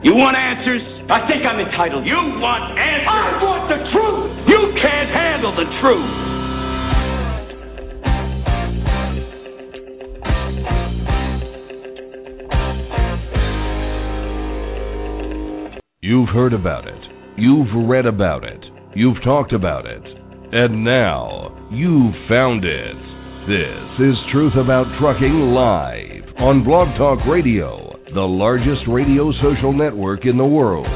You want answers? I think I'm entitled. You want answers? I want the truth. You can't handle the truth. You've heard about it. You've read about it. You've talked about it. And now, you've found it. This is Truth About Trucking Live on Blog Talk Radio, the largest radio social network in the world.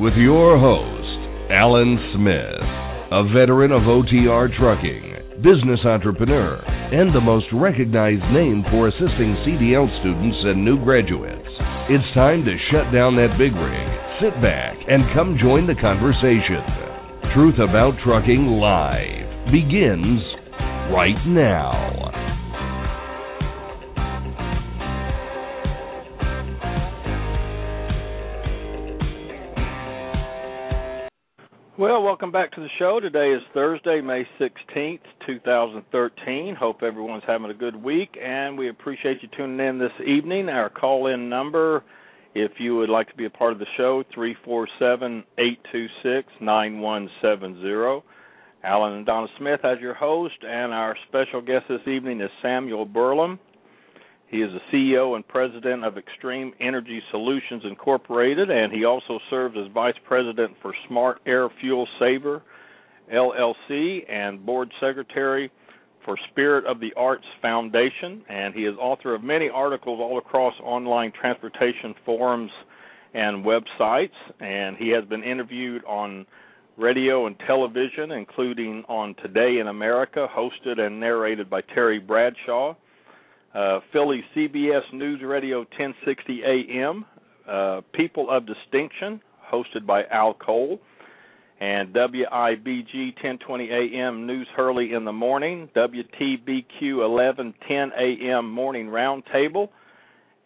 With your host, Alan Smith, a veteran of OTR trucking, business entrepreneur, and the most recognized name for assisting CDL students and new graduates. It's time to shut down that big rig, sit back, and come join the conversation. Truth About Trucking Live begins right now. Well, welcome back to the show. Today is Thursday, May 16th, 2013. Hope everyone's having a good week, and we appreciate you tuning in this evening. Our call in number, if you would like to be a part of the show, 347 826 9170. Alan and Donna Smith as your host, and our special guest this evening is Samuel Burlum. He is the CEO and president of Extreme Energy Solutions Incorporated, and he also serves as vice president for Smart Air Fuel Saver LLC and board secretary for Spirit of the Arts Foundation. And he is author of many articles all across online transportation forums and websites. And he has been interviewed on radio and television, including on Today in America, hosted and narrated by Terry Bradshaw uh, Philly CBS News Radio 1060 AM, uh, People of Distinction, hosted by Al Cole, and WIBG 1020 AM News Hurley in the morning, WTBQ 1110 AM Morning Roundtable,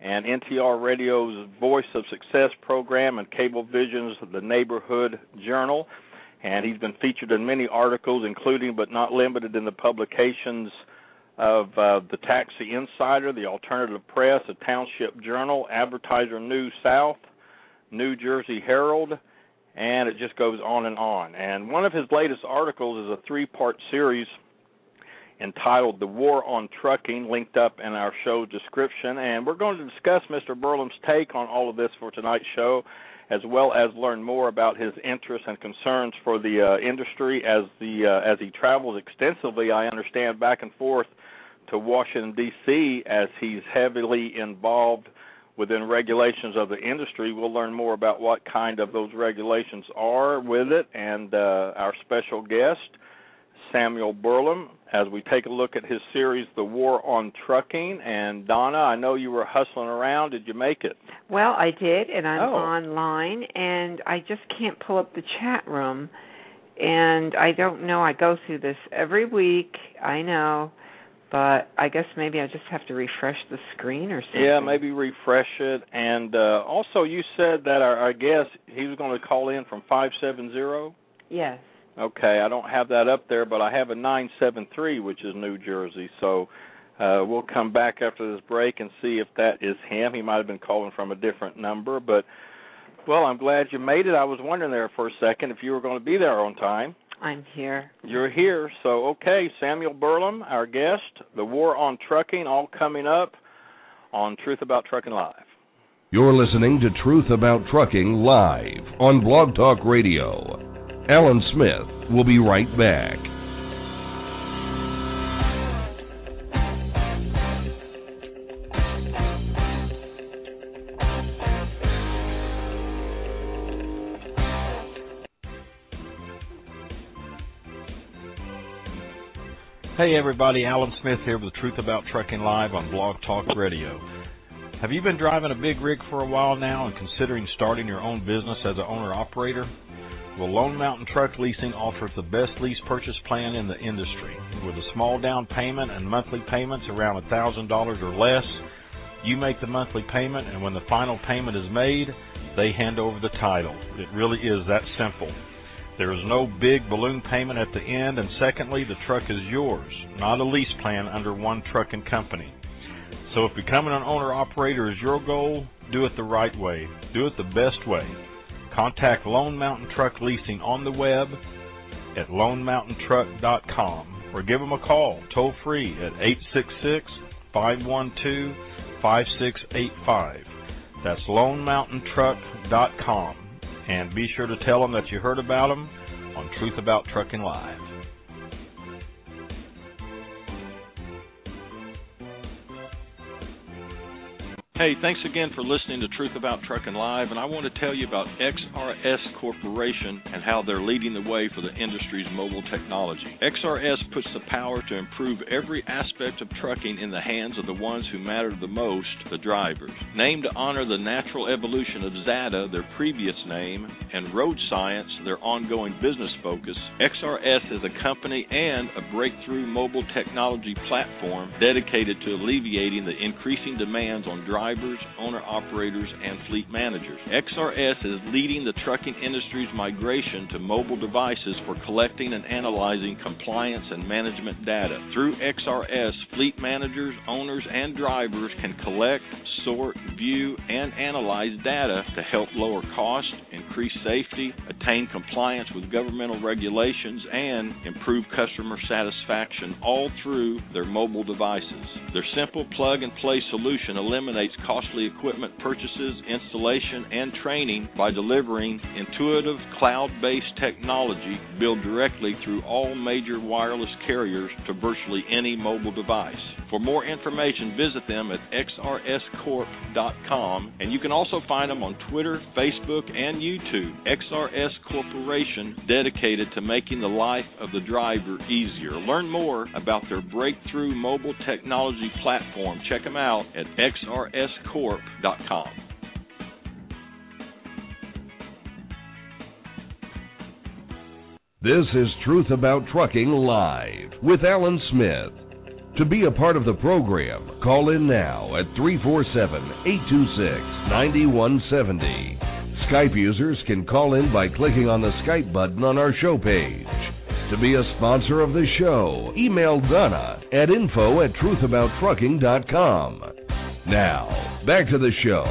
and NTR Radio's Voice of Success program and Cablevision's The Neighborhood Journal. And he's been featured in many articles, including but not limited in the publications of uh, the Taxi Insider, the Alternative Press, the Township Journal, Advertiser News South, New Jersey Herald, and it just goes on and on. And one of his latest articles is a three part series entitled The War on Trucking, linked up in our show description. And we're going to discuss Mr. Burlum's take on all of this for tonight's show. As well as learn more about his interests and concerns for the uh, industry as the uh, as he travels extensively. I understand back and forth to Washington D.C. as he's heavily involved within regulations of the industry. We'll learn more about what kind of those regulations are with it, and uh, our special guest, Samuel Burlum, as we take a look at his series, The War on Trucking. And Donna, I know you were hustling around. Did you make it? Well, I did, and I'm Oh. online, and I just can't pull up the chat room. And I don't know. I go through this every week. I know, but I guess maybe I just have to refresh the screen or something. Yeah, maybe refresh it. And uh, also, you said that our, our guest he was going to call in from five seven zero. Yes. Okay, I don't have that up there, but I have a 973, which is New Jersey. So uh, we'll come back after this break and see if that is him. He might have been calling from a different number, but well, I'm glad you made it. I was wondering there for a second if you were going to be there on time. I'm here. You're here, so okay. Samuel Burlum, our guest, the war on trucking, all coming up on Truth About Trucking Live. You're listening to Truth About Trucking live on Blog Talk Radio. Alan Smith will be right back. Hey everybody, Alan Smith here with the Truth About Trucking Live on Blog Talk Radio. Have you been driving a big rig for a while now and considering starting your own business as an owner operator? Well, Lone Mountain Truck Leasing offers the best lease purchase plan in the industry. With a small down payment and monthly payments around $1,000 or less, you make the monthly payment, and when the final payment is made, they hand over the title. It really is that simple. There is no big balloon payment at the end, and secondly, the truck is yours, not a lease plan under one trucking company. So if becoming an owner operator is your goal, do it the right way. Do it the best way. Contact Lone Mountain Truck Leasing on the web at lonemountaintruck.com or give them a call toll free at 866 512 5685. That's lonemountaintruck.com. And be sure to tell them that you heard about them on Truth About Trucking Live. Hey, thanks again for listening to Truth About Trucking Live, and I want to tell you about XRS Corporation and how they're leading the way for the industry's mobile technology. XRS puts the power to improve every aspect of trucking in the hands of the ones who matter the most, the drivers. Named to honor the natural evolution of Xata, their previous name, and Road Science, their ongoing business focus, XRS is a company and a breakthrough mobile technology platform dedicated to alleviating the increasing demands on drivers drivers, owner operators, and fleet managers. XRS is leading the trucking industry's migration to mobile devices for collecting and analyzing compliance and management data. Through XRS, fleet managers, owners, and drivers can collect, sort, view, and analyze data to help lower cost, increase safety, attain compliance with governmental regulations, and improve customer satisfaction all through their mobile devices. Their simple plug and play solution eliminates costly equipment purchases, installation, and training by delivering intuitive cloud based technology built directly through all major wireless carriers to virtually any mobile device. For more information, visit them at xrscorp.com, and you can also find them on Twitter, Facebook, and YouTube. XRS Corporation, dedicated to making the life of the driver easier. Learn more about their breakthrough mobile technology platform. Check them out at xrscorp.com. This is Truth About Trucking Live with Alan Smith. To be a part of the program, call in now at 347 826 9170. Skype users can call in by clicking on the Skype button on our show page. To be a sponsor of the show, email Donna at info at truthabouttrucking.com. Now, back to the show.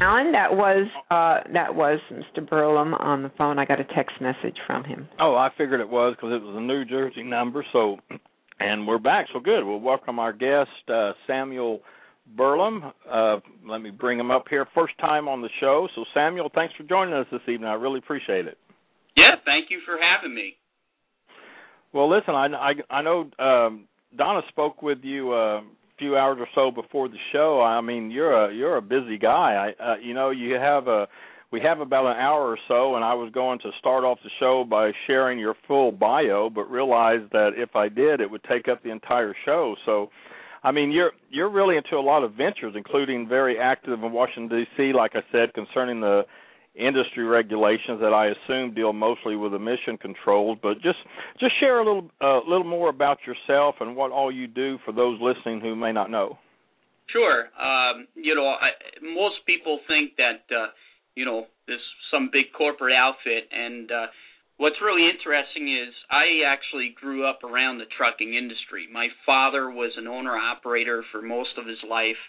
Alan, that was uh, that was Mr. Burlum on the phone. I got a text message from him. Oh, I figured it was because it was a New Jersey number. So, and we're back. So good. We'll welcome our guest uh, Samuel Burlum. Uh, let me bring him up here. First time on the show. So, Samuel, thanks for joining us this evening. I really appreciate it. Yeah, thank you for having me. Well, listen, I I, I know um, Donna spoke with you. Uh, few hours or so before the show. I mean, you're a you're a busy guy. I uh, you know, you have a we have about an hour or so and I was going to start off the show by sharing your full bio, but realized that if I did, it would take up the entire show. So, I mean, you're you're really into a lot of ventures, including very active in Washington D.C. Like I said, concerning the industry regulations that I assume deal mostly with emission controls. But just just share a little a uh, little more about yourself and what all you do for those listening who may not know. Sure. Um, you know, I, most people think that uh, you know this some big corporate outfit, and uh, what's really interesting is I actually grew up around the trucking industry. My father was an owner operator for most of his life.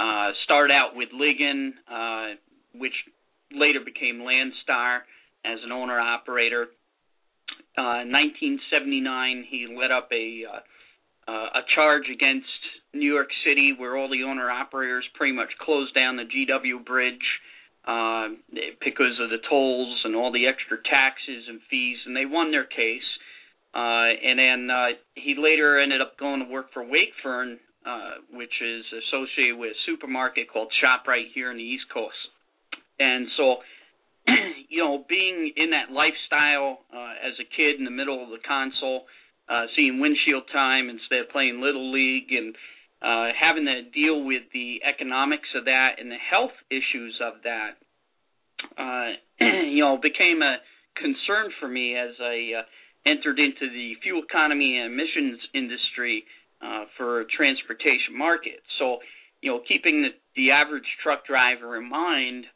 Uh, started out with Ligon, uh, which later became Landstar as an owner operator. Uh, 1979, he led up a uh, a charge against New York City, where all the owner operators pretty much closed down the GW Bridge uh, because of the tolls and all the extra taxes and fees, and they won their case. Uh, and then uh, he later ended up going to work for Wakefern, uh, which is associated with a supermarket called ShopRite here in the East Coast. And so you know, being in that lifestyle uh, as a kid in the middle of the console, uh, seeing windshield time instead of playing little league, and uh, having to deal with the economics of that and the health issues of that, uh, you know, became a concern for me as I uh, entered into the fuel economy and emissions industry uh, for transportation market. So, you know, keeping the, the average truck driver in mind,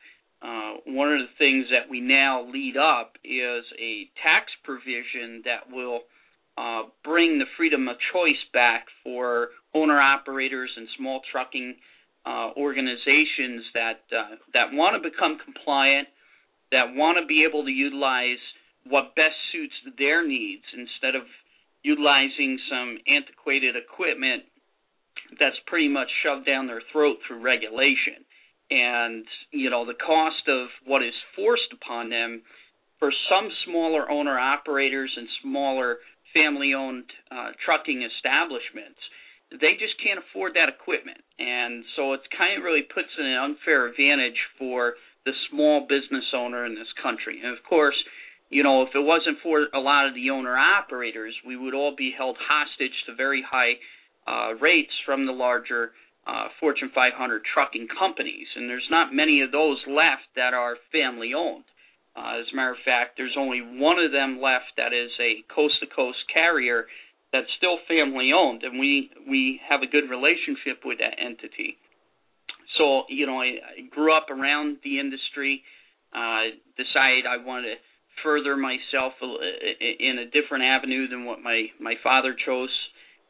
uh, one of the things that we now lead up is a tax provision that will uh, bring the freedom of choice back for owner operators and small trucking uh, organizations that uh, that want to become compliant, that want to be able to utilize what best suits their needs instead of utilizing some antiquated equipment that's pretty much shoved down their throat through regulation. And, you know, the cost of what is forced upon them for some smaller owner operators and smaller family owned uh, trucking establishments, they just can't afford that equipment. And so it's kind of really puts an unfair advantage for the small business owner in this country. And of course, you know, if it wasn't for a lot of the owner operators, we would all be held hostage to very high uh, rates from the larger uh, Fortune 500 trucking companies, and there's not many of those left that are family owned. Uh, as a matter of fact, there's only one of them left that is a coast to coast carrier that's still family owned, and we we have a good relationship with that entity. So you know, I, I grew up around the industry. Uh, decided I wanted to further myself in a different avenue than what my my father chose,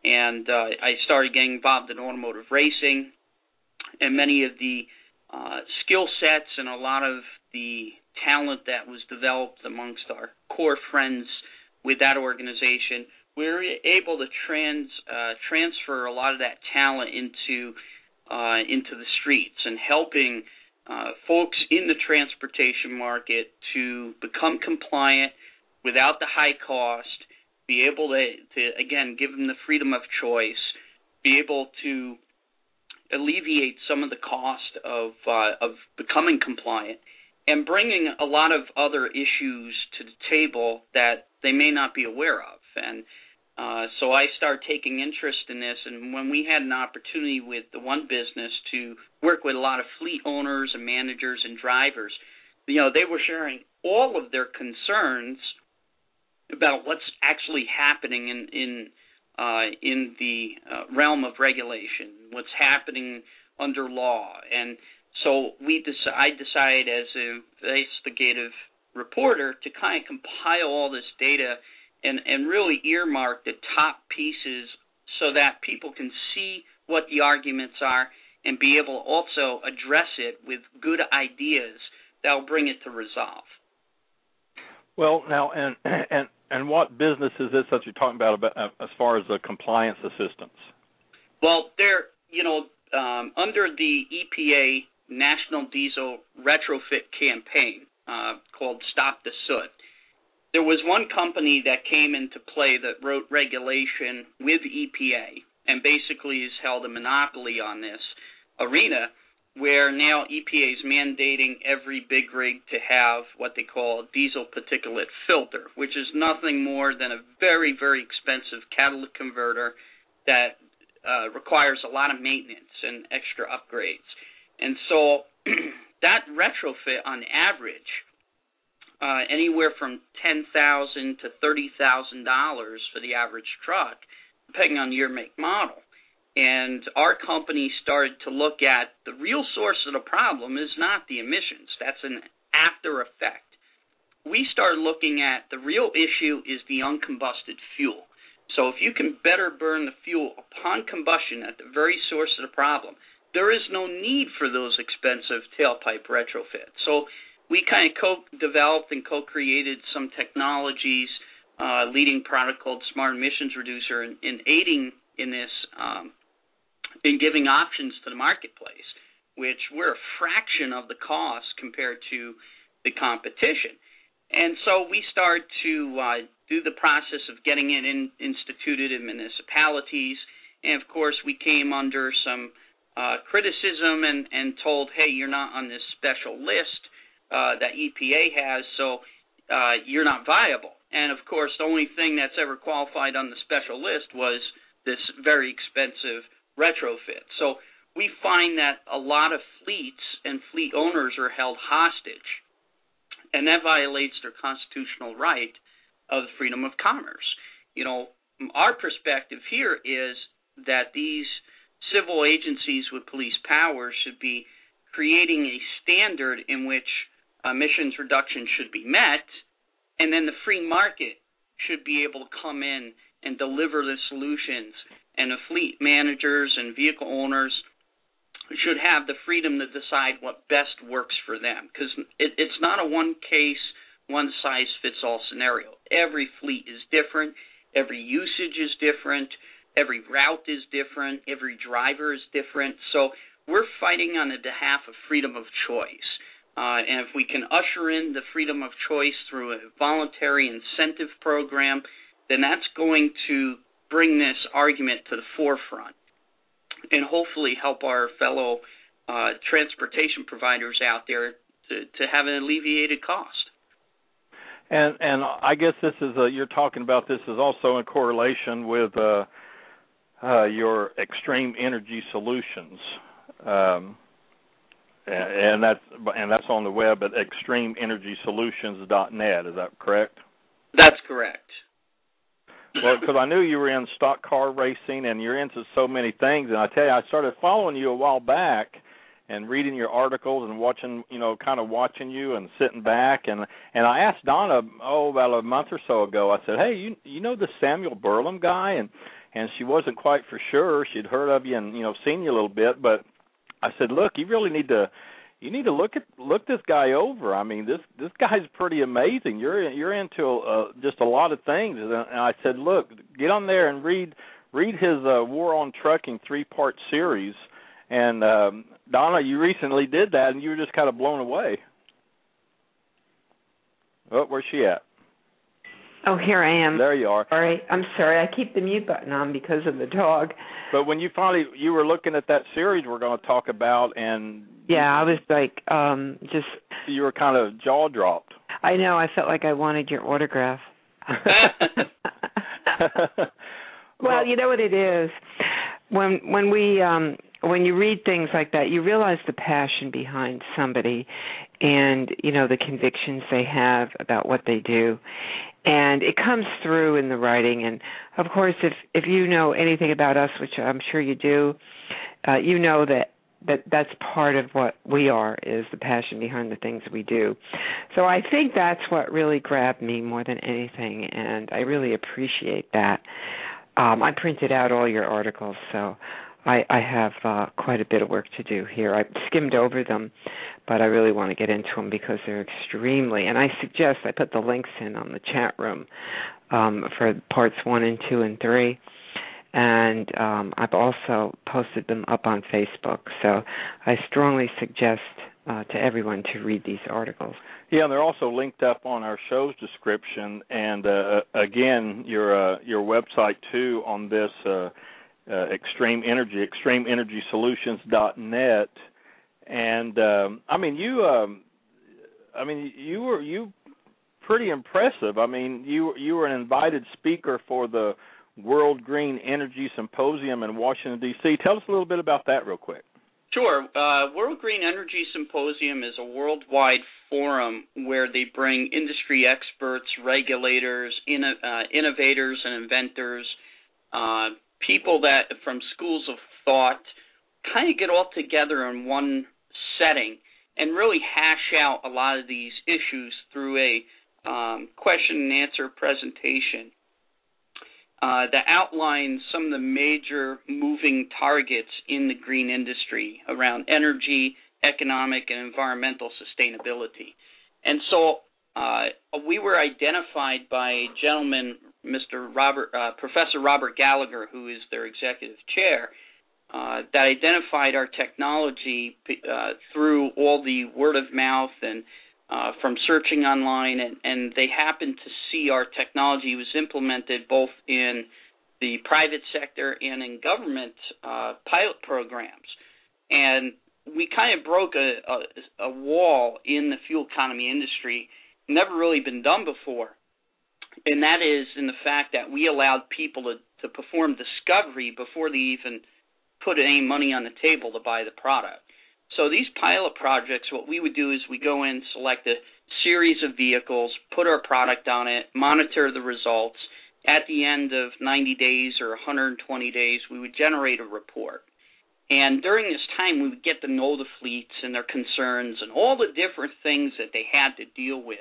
and uh, I started getting involved in automotive racing, and many of the uh, skill sets and a lot of the talent that was developed amongst our core friends with that organization, were able to trans uh, transfer a lot of that talent into uh, into the streets and helping uh, folks in the transportation market to become compliant without the high cost, be able to, to again give them the freedom of choice, be able to alleviate some of the cost of uh, of becoming compliant, and bringing a lot of other issues to the table that they may not be aware of. And uh, so I started taking interest in this, and when we had an opportunity with the one business to work with a lot of fleet owners and managers and drivers, you know, they were sharing all of their concerns about what's actually happening in in uh, in the uh, realm of regulation, what's happening under law, and so we dec- I decided as an investigative reporter to kind of compile all this data and and really earmark the top pieces so that people can see what the arguments are and be able to also address it with good ideas that will bring it to resolve. Well, now and and and what business is this that you're talking about, about uh, as far as the compliance assistance? Well, they're you know um, under the EPA National Diesel Retrofit Campaign uh, called Stop the Soot there was one company that came into play that wrote regulation with EPA and basically has held a monopoly on this arena where now EPA is mandating every big rig to have what they call a diesel particulate filter, which is nothing more than a very, very expensive catalytic converter that uh, requires a lot of maintenance and extra upgrades. And so that retrofit on average uh, anywhere from ten thousand to thirty thousand dollars for the average truck, depending on your make model. And our company started to look at the real source of the problem is not the emissions. That's an after effect. We started looking at the real issue is the uncombusted fuel. So if you can better burn the fuel upon combustion at the very source of the problem, there is no need for those expensive tailpipe retrofits. So we kind of co-developed and co-created some technologies, uh, leading product called Smart Emissions Reducer, in, in aiding in this, um, in giving options to the marketplace, which we're a fraction of the cost compared to the competition. And so we start to uh, do the process of getting it in, instituted in municipalities, and of course we came under some uh, criticism and, and told, hey, you're not on this special list uh, that EPA has, so uh, you're not viable. And of course, the only thing that's ever qualified on the special list was this very expensive retrofit. So we find that a lot of fleets and fleet owners are held hostage, and that violates their constitutional right of freedom of commerce. You know, our perspective here is that these civil agencies with police powers should be creating a standard in which emissions reduction should be met, and then the free market should be able to come in and deliver the solutions, and the fleet managers and vehicle owners should have the freedom to decide what best works for them because it, it's not a one case, one size fits all scenario. Every fleet is different, every usage is different, every route is different, every driver is different. So we're fighting on the behalf of freedom of choice. Uh, and if we can usher in the freedom of choice through a voluntary incentive program, then that's going to bring this argument to the forefront and hopefully help our fellow uh, transportation providers out there to, to have an alleviated cost. And and I guess this is a, you're talking about this is also in correlation with uh, uh, your extreme energy solutions, um, and that's and that's on the web at extremeenergysolutions.net. Is that correct? That's correct well, because I knew you were in stock car racing and you're into so many things, and I tell you, I started following you a while back and reading your articles and watching, you know, kind of watching you and sitting back and and I asked Donna oh about a month or so ago. I said, "Hey, you you know the Samuel Burlum guy?" and and she wasn't quite for sure. She'd heard of you and you know seen you a little bit, but I said, "Look, you really need to you need to look at look this guy over. I mean, this this guy's pretty amazing. You're you're into uh, just a lot of things." And I said, "Look, get on there and read read his uh, War on Trucking three part series." And um, Donna, you recently did that, and you were just kind of blown away. Oh, where's she at? Oh, here I am. There you are. All right. I'm sorry. I keep the mute button on because of the dog. But when you finally you were looking at that series we're going to talk about, and yeah, I was like, um just you were kind of jaw dropped. I know. I felt like I wanted your autograph. well, you know what it is when when we um when you read things like that, you realize the passion behind somebody and you know the convictions they have about what they do and it comes through in the writing. And of course if if you know anything about us which i'm sure you do uh you know that that that's part of what we are is the passion behind the things we do. So i think that's what really grabbed me more than anything and i really appreciate that. Um i printed out all your articles so I, I have uh, quite a bit of work to do here. I skimmed over them, but I really want to get into them because they're extremely. And I suggest I put the links in on the chat room um, for parts one and two and three. And um, I've also posted them up on Facebook. So I strongly suggest uh, to everyone to read these articles. Yeah, and they're also linked up on our show's description, and uh, again, your uh, your website too on this uh, Extreme Energy, extremeenergysolutions.net, and um, I mean you, um, I mean you were you pretty impressive. I mean you you were an invited speaker for the World Green Energy Symposium in Washington D.C. Tell us a little bit about that real quick. Sure. Uh, World Green Energy Symposium is a worldwide forum where they bring industry experts, regulators, inno- uh, innovators, and inventors uh, people that from schools of thought kind of get all together in one setting and really hash out a lot of these issues through a um, question and answer presentation uh, that outlines some of the major moving targets in the green industry around energy, economic, and environmental sustainability. And so uh, we were identified by a gentleman Mr. Robert, uh, Professor Robert Gallagher, who is their executive chair, uh, that identified our technology uh, through all the word of mouth and uh, from searching online, and, and they happened to see our technology was implemented both in the private sector and in government uh, pilot programs. And we kind of broke a, a a wall in the fuel economy industry, never really been done before, and that is in the fact that we allowed people to to perform discovery before they even put any money on the table to buy the product. So these pilot projects, what we would do is we go in, select a series of vehicles, put our product on it, monitor the results. At the end of 90 days or 120 days, we would generate a report. And during this time, we would get to know the fleets and their concerns and all the different things that they had to deal with.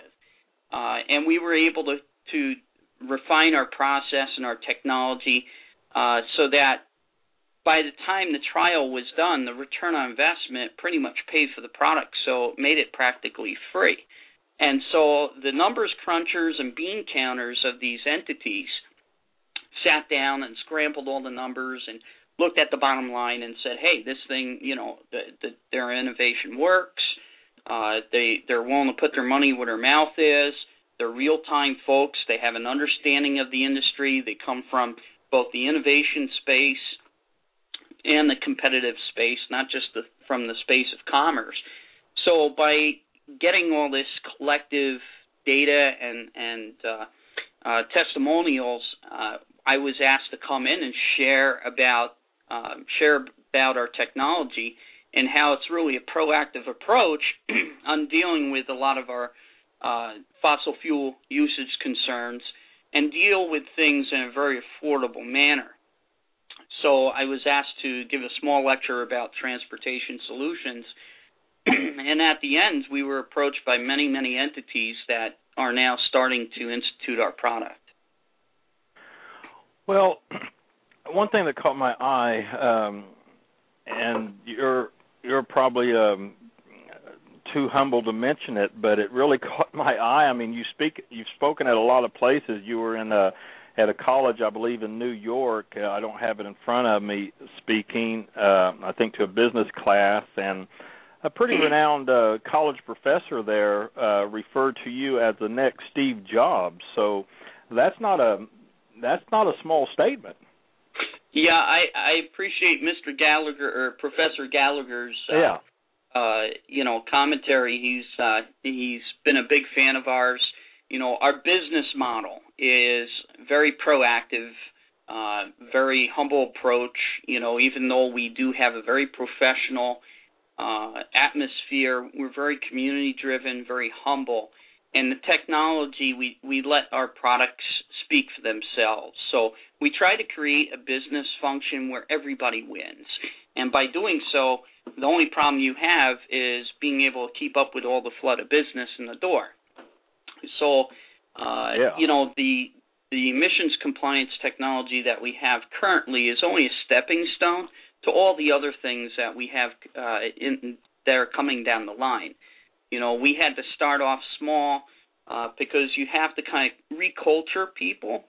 Uh, and we were able to, to refine our process and our technology uh, so that by the time the trial was done, the return on investment pretty much paid for the product, so it made it practically free. And so the numbers crunchers and bean counters of these entities sat down and scrambled all the numbers and looked at the bottom line and said, "Hey, this thing, you know, the, the, their innovation works. Uh, they they're willing to put their money where their mouth is. They're real time folks. They have an understanding of the industry. They come from both the innovation space and the competitive space, not just the, from the space of commerce. So by getting all this collective data and and uh, uh, testimonials, uh, I was asked to come in and share about um, share about our technology and how it's really a proactive approach on dealing with a lot of our uh, fossil fuel usage concerns and deal with things in a very affordable manner. So I was asked to give a small lecture about transportation solutions. and at the end, we were approached by many, many entities that are now starting to institute our product. Well, one thing that caught my eye, um, and you're you're probably um, too humble to mention it, but it really caught my eye. I mean, you speak you've spoken at a lot of places. You were in a at a college, I believe in New York. Uh, I don't have it in front of me. Speaking, uh, I think to a business class, and a pretty renowned uh, college professor there uh, referred to you as the next Steve Jobs. So that's not a that's not a small statement. Yeah, I I appreciate Mr. Gallagher or Professor Gallagher's uh, yeah. Uh you know commentary. He's uh he's been a big fan of ours. You know, our business model is very proactive, uh very humble approach, you know, even though we do have a very professional uh atmosphere, we're very community driven, very humble. And the technology we we let our products speak for themselves. So we try to create a business function where everybody wins. And by doing so, the only problem you have is being able to keep up with all the flood of business in the door. So, uh, yeah. you know, the the emissions compliance technology that we have currently is only a stepping stone to all the other things that we have uh, in, that are coming down the line. You know, we had to start off small uh, because you have to kind of reculture people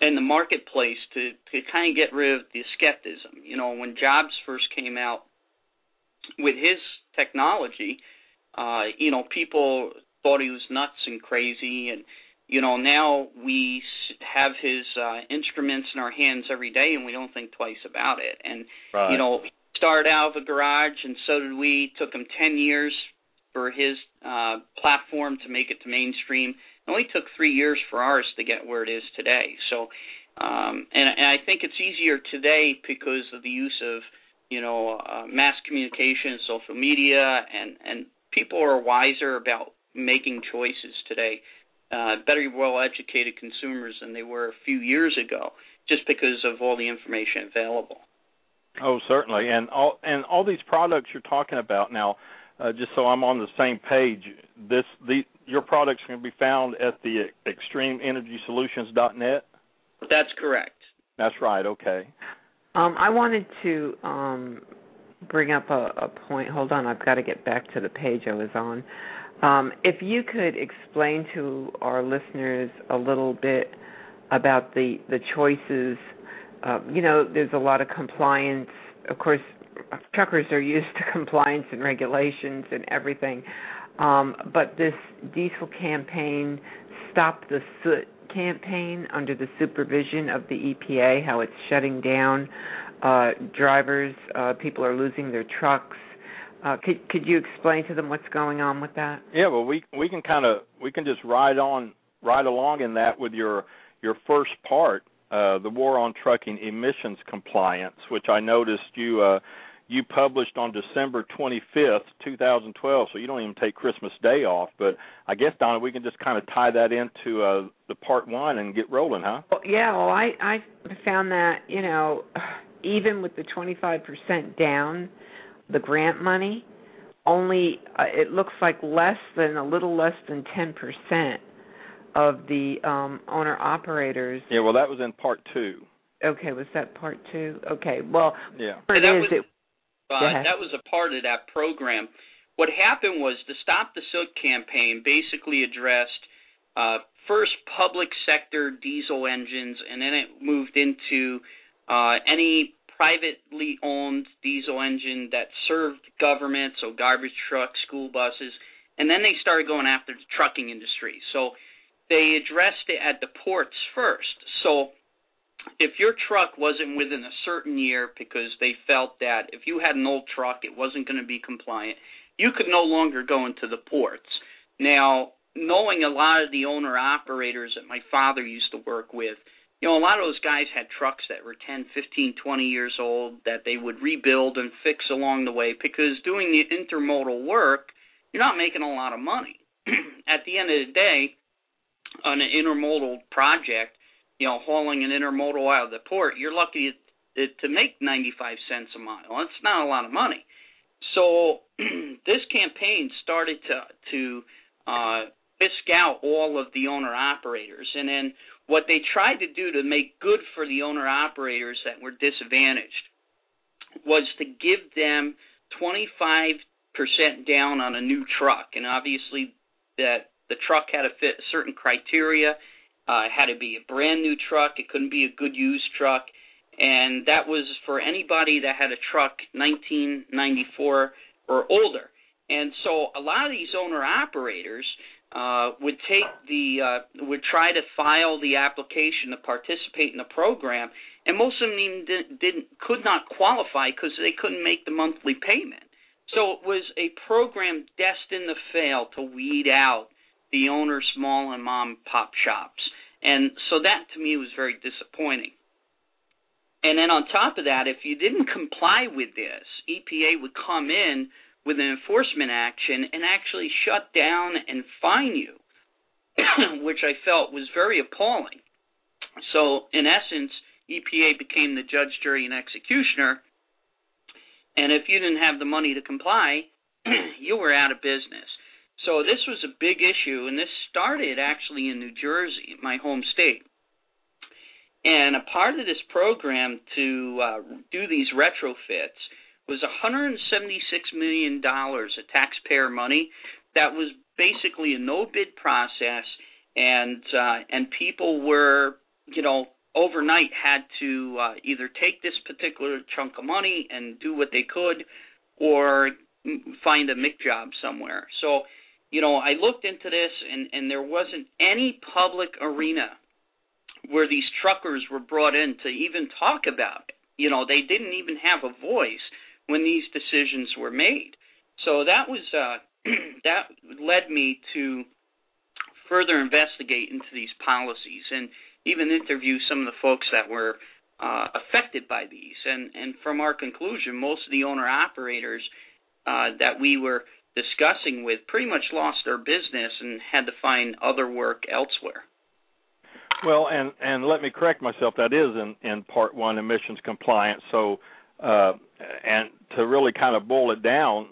in the marketplace to to kind of get rid of the skepticism. You know, when Jobs first came out with his technology, uh, you know, people thought he was nuts and crazy, and you know, now we have his uh, instruments in our hands every day, and we don't think twice about it. And right. you know, started out of a garage, and so did we. It took him ten years for his uh, platform to make it to mainstream. It only took three years for ours to get where it is today. So, um, and, and I think it's easier today because of the use of you know uh, mass communication, social media, and and people are wiser about making choices today. Uh, better, well-educated consumers than they were a few years ago, just because of all the information available. Oh, certainly, and all and all these products you're talking about now uh, just so I'm on the same page, this the your products can be found at the extremeenergysolutions.net. That's correct. That's right. Okay. Um, I wanted to um, bring up a, a point. Hold on, I've got to get back to the page I was on. Um, if you could explain to our listeners a little bit about the the choices. Uh, you know, there's a lot of compliance. Of course, truckers are used to compliance and regulations and everything. Um, but this diesel campaign, Stop the Soot campaign, under the supervision of the EPA, how it's shutting down uh, drivers, uh, people are losing their trucks. Uh, could could you explain to them what's going on with that? Yeah, well, we we can kind of we can just ride on ride along in that with your your first part, uh, the war on trucking emissions compliance, which I noticed you uh, you published on December 25th, 2012. So you don't even take Christmas Day off. But I guess Donna, we can just kind of tie that into uh, the part one and get rolling, huh? Well, yeah. Well, I I found that you know even with the 25% down the grant money, only uh, it looks like less than a little less than 10% of the um owner operators. Yeah, well that was in part 2. Okay, was that part 2? Okay. Well, yeah. It that is, was, it, uh, that was a part of that program. What happened was the Stop the Soot campaign basically addressed uh, first public sector diesel engines, and then it moved into uh, any privately owned diesel engine that served government, so garbage trucks, school buses, and then they started going after the trucking industry. So they addressed it at the ports first. So if your truck wasn't within a certain year because they felt that if you had an old truck it wasn't going to be compliant, you could no longer go into the ports. Now, knowing a lot of the owner operators that my father used to work with, you know, a lot of those guys had trucks that were 10, 15, 20 years old that they would rebuild and fix along the way because doing the intermodal work, you're not making a lot of money. At the end of the day, on an intermodal project, you know, hauling an intermodal out of the port, you're lucky to, to make 95 cents a mile. That's not a lot of money. So this campaign started to to uh, fisk out all of the owner operators, and then what they tried to do to make good for the owner operators that were disadvantaged was to give them 25% down on a new truck. And obviously, that the truck had to fit certain criteria. Uh, it had to be a brand new truck. It couldn't be a good used truck. And that was for anybody that had a truck 1994 or older. And so a lot of these owner operators uh, would take the uh, would try to file the application to participate in the program, and most of them didn't, didn't could not qualify because they couldn't make the monthly payment. So it was a program destined to fail to weed out the owner small and mom pop shops, and so that to me was very disappointing. And then on top of that, if you didn't comply with this, EPA would come in with an enforcement action and actually shut down and fine you, which I felt was very appalling. So, in essence, EPA became the judge, jury, and executioner. And if you didn't have the money to comply, you were out of business. So, this was a big issue, and this started actually in New Jersey, my home state. And a part of this program to uh, do these retrofits was 176 million dollars of taxpayer money that was basically a no bid process and uh and people were you know overnight had to uh, either take this particular chunk of money and do what they could or find a mick job somewhere so you know i looked into this and and there wasn't any public arena where these truckers were brought in to even talk about it you know they didn't even have a voice when these decisions were made. So that was uh, that led me to further investigate into these policies and even interview some of the folks that were uh, affected by these. And and from our conclusion, most of the owner operators uh, that we were discussing with pretty much lost their business and had to find other work elsewhere. Well, and and let me correct myself. That is in in part one emissions compliance. So uh, and to really kind of boil it down,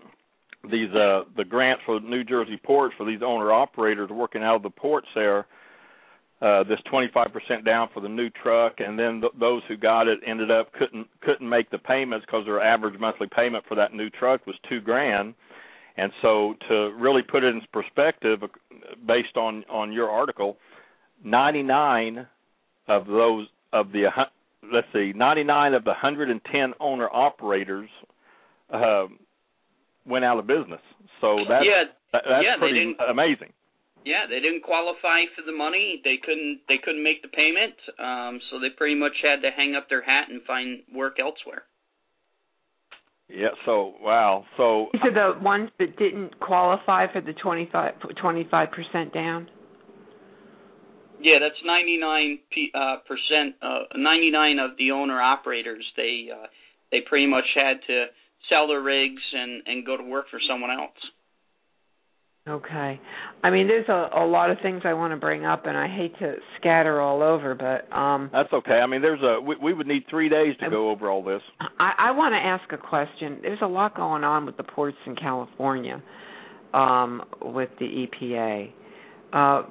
these uh, the grants for New Jersey ports for these owner operators working out of the ports there. Uh, this 25% down for the new truck, and then th- those who got it ended up couldn't couldn't make the payments because their average monthly payment for that new truck was two grand. And so, to really put it in perspective, based on on your article, 99 of those of the let's see, 99 of the 110 owner operators uh, went out of business. So that's yeah, that, that's yeah, pretty amazing. Yeah, they didn't qualify for the money. They couldn't they couldn't make the payment. Um, so they pretty much had to hang up their hat and find work elsewhere. Yeah. So wow. So these are the ones that didn't qualify for the 25 percent down. Yeah, that's 99 uh, percent. Uh, 99 of the owner operators they uh, they pretty much had to sell their rigs and and go to work for someone else. Okay. I mean, there's a, a lot of things I want to bring up, and I hate to scatter all over, but um that's okay. I mean, there's a we, we would need three days to go over all this. I, I want to ask a question. There's a lot going on with the ports in California, um, with the EPA. Uh,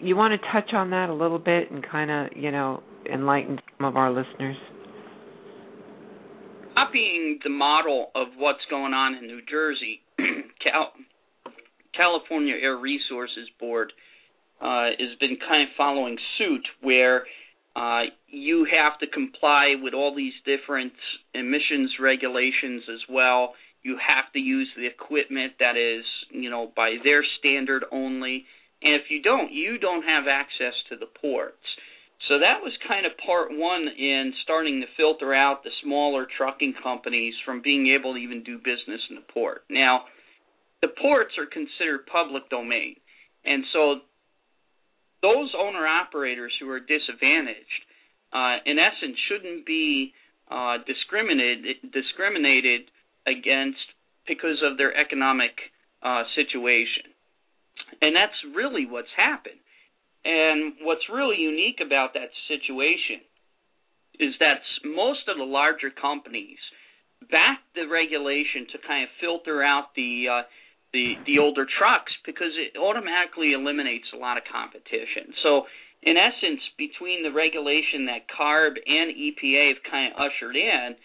you want to touch on that a little bit and kind of, you know, enlighten some of our listeners? Copying the model of what's going on in New Jersey, Cal- California Air Resources Board uh, has been kind of following suit where uh, you have to comply with all these different emissions regulations as well. You have to use the equipment that is, you know, by their standard only and if you don't, you don't have access to the ports. So that was kind of part one in starting to filter out the smaller trucking companies from being able to even do business in the port. Now, the ports are considered public domain. And so those owner operators who are disadvantaged, uh, in essence, shouldn't be uh, discriminated discriminated against because of their economic uh, situation. And that's really what's happened. And what's really unique about that situation is that most of the larger companies back the regulation to kind of filter out the uh, the the older trucks because it automatically eliminates a lot of competition. So in essence, between the regulation that CARB and EPA have kind of ushered in,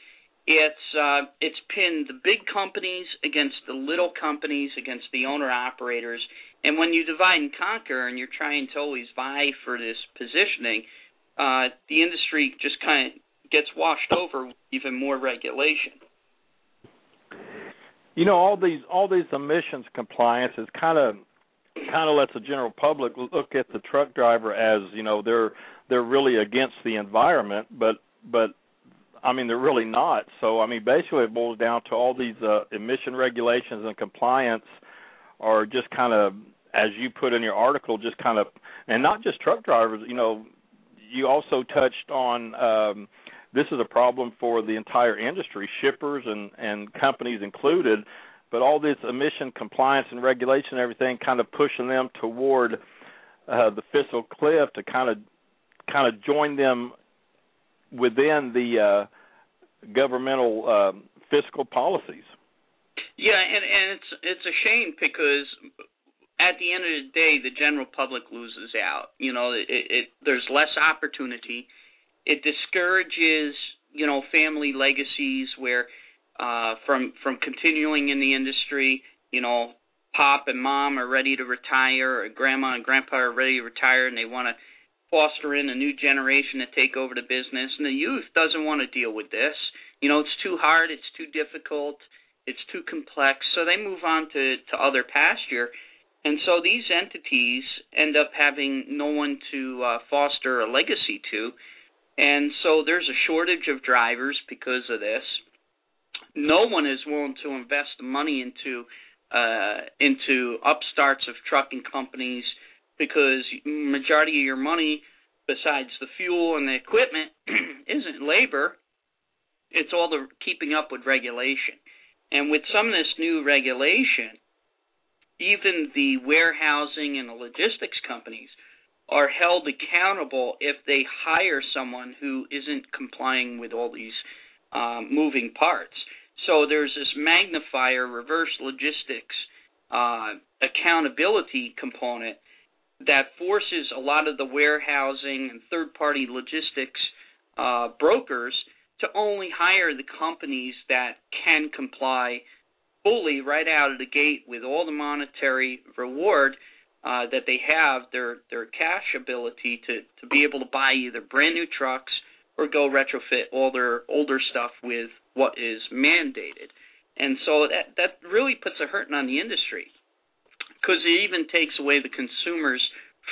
it's uh, it's pinned the big companies against the little companies against the owner operators, and when you divide and conquer and you're trying to always vie for this positioning, uh, the industry just kind of gets washed over with even more regulation. You know, all these all these emissions compliance is kind of kind of lets the general public look at the truck driver as you know they're they're really against the environment, but but I mean they're really not. So I mean basically it boils down to all these uh, emission regulations and compliance are just kind of as you put in your article, just kind of, and not just truck drivers. You know, you also touched on um, this is a problem for the entire industry, shippers and and companies included. But all this emission compliance and regulation, and everything, kind of pushing them toward uh, the fiscal cliff to kind of kind of join them within the uh, governmental uh, fiscal policies. Yeah, and and it's it's a shame because at the end of the day, the general public loses out. You know, it, it there's less opportunity. It discourages you know family legacies where uh, from from continuing in the industry. You know, pop and mom are ready to retire, or grandma and grandpa are ready to retire, and they want to foster in a new generation to take over the business. And the youth doesn't want to deal with this. You know, it's too hard, it's too difficult, it's too complex, so they move on to to other pasture and so these entities end up having no one to uh, foster a legacy to. And so there's a shortage of drivers because of this. No one is willing to invest money into uh, into upstarts of trucking companies because majority of your money, besides the fuel and the equipment, isn't labor. It's all the keeping up with regulation. And with some of this new regulation, even the warehousing and the logistics companies are held accountable if they hire someone who isn't complying with all these um, moving parts. So there's this magnifier reverse logistics uh, accountability component that forces a lot of the warehousing and third party logistics uh, brokers to only hire the companies that can comply fully right out of the gate with all the monetary reward uh, that they have, their their cash ability to to be able to buy either brand new trucks or go retrofit all their older stuff with what is mandated. And so that that really puts a hurting on the industry because it even takes away the consumer's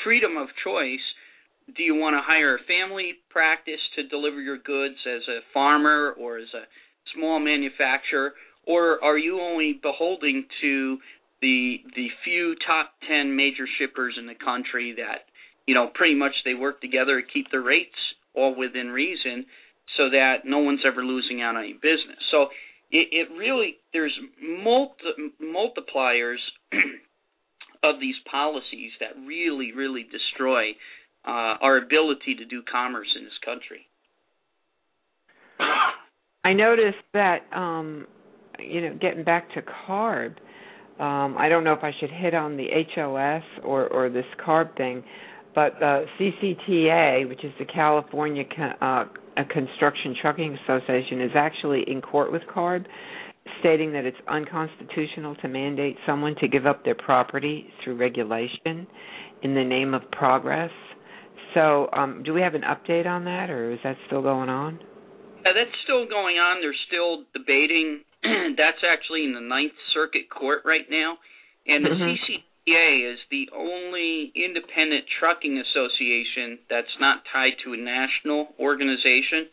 freedom of choice. Do you want to hire a family practice to deliver your goods as a farmer or as a small manufacturer, or are you only beholding to the the few top 10 major shippers in the country that you know pretty much they work together to keep the rates all within reason so that no one's ever losing out on any business. So it, it really there's multi, multipliers of these policies that really really destroy uh, our ability to do commerce in this country. I noticed that um you know getting back to carb um, I don't know if I should hit on the HOS or, or this CARB thing, but uh, CCTA, which is the California uh, Construction Trucking Association, is actually in court with CARB, stating that it's unconstitutional to mandate someone to give up their property through regulation in the name of progress. So, um, do we have an update on that, or is that still going on? Yeah, that's still going on. They're still debating that's actually in the Ninth Circuit Court right now, and the mm-hmm. CCTA is the only independent trucking association that's not tied to a national organization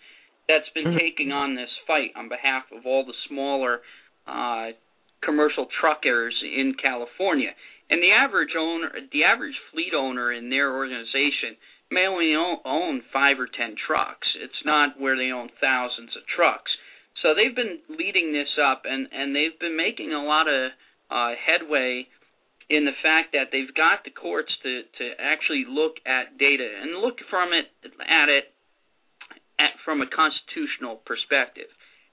that's been mm-hmm. taking on this fight on behalf of all the smaller uh, commercial truckers in California. And the average owner, the average fleet owner in their organization may only own, own five or ten trucks. It's not where they own thousands of trucks. So they've been leading this up, and and they've been making a lot of uh, headway in the fact that they've got the courts to to actually look at data and look from it at it at, from a constitutional perspective.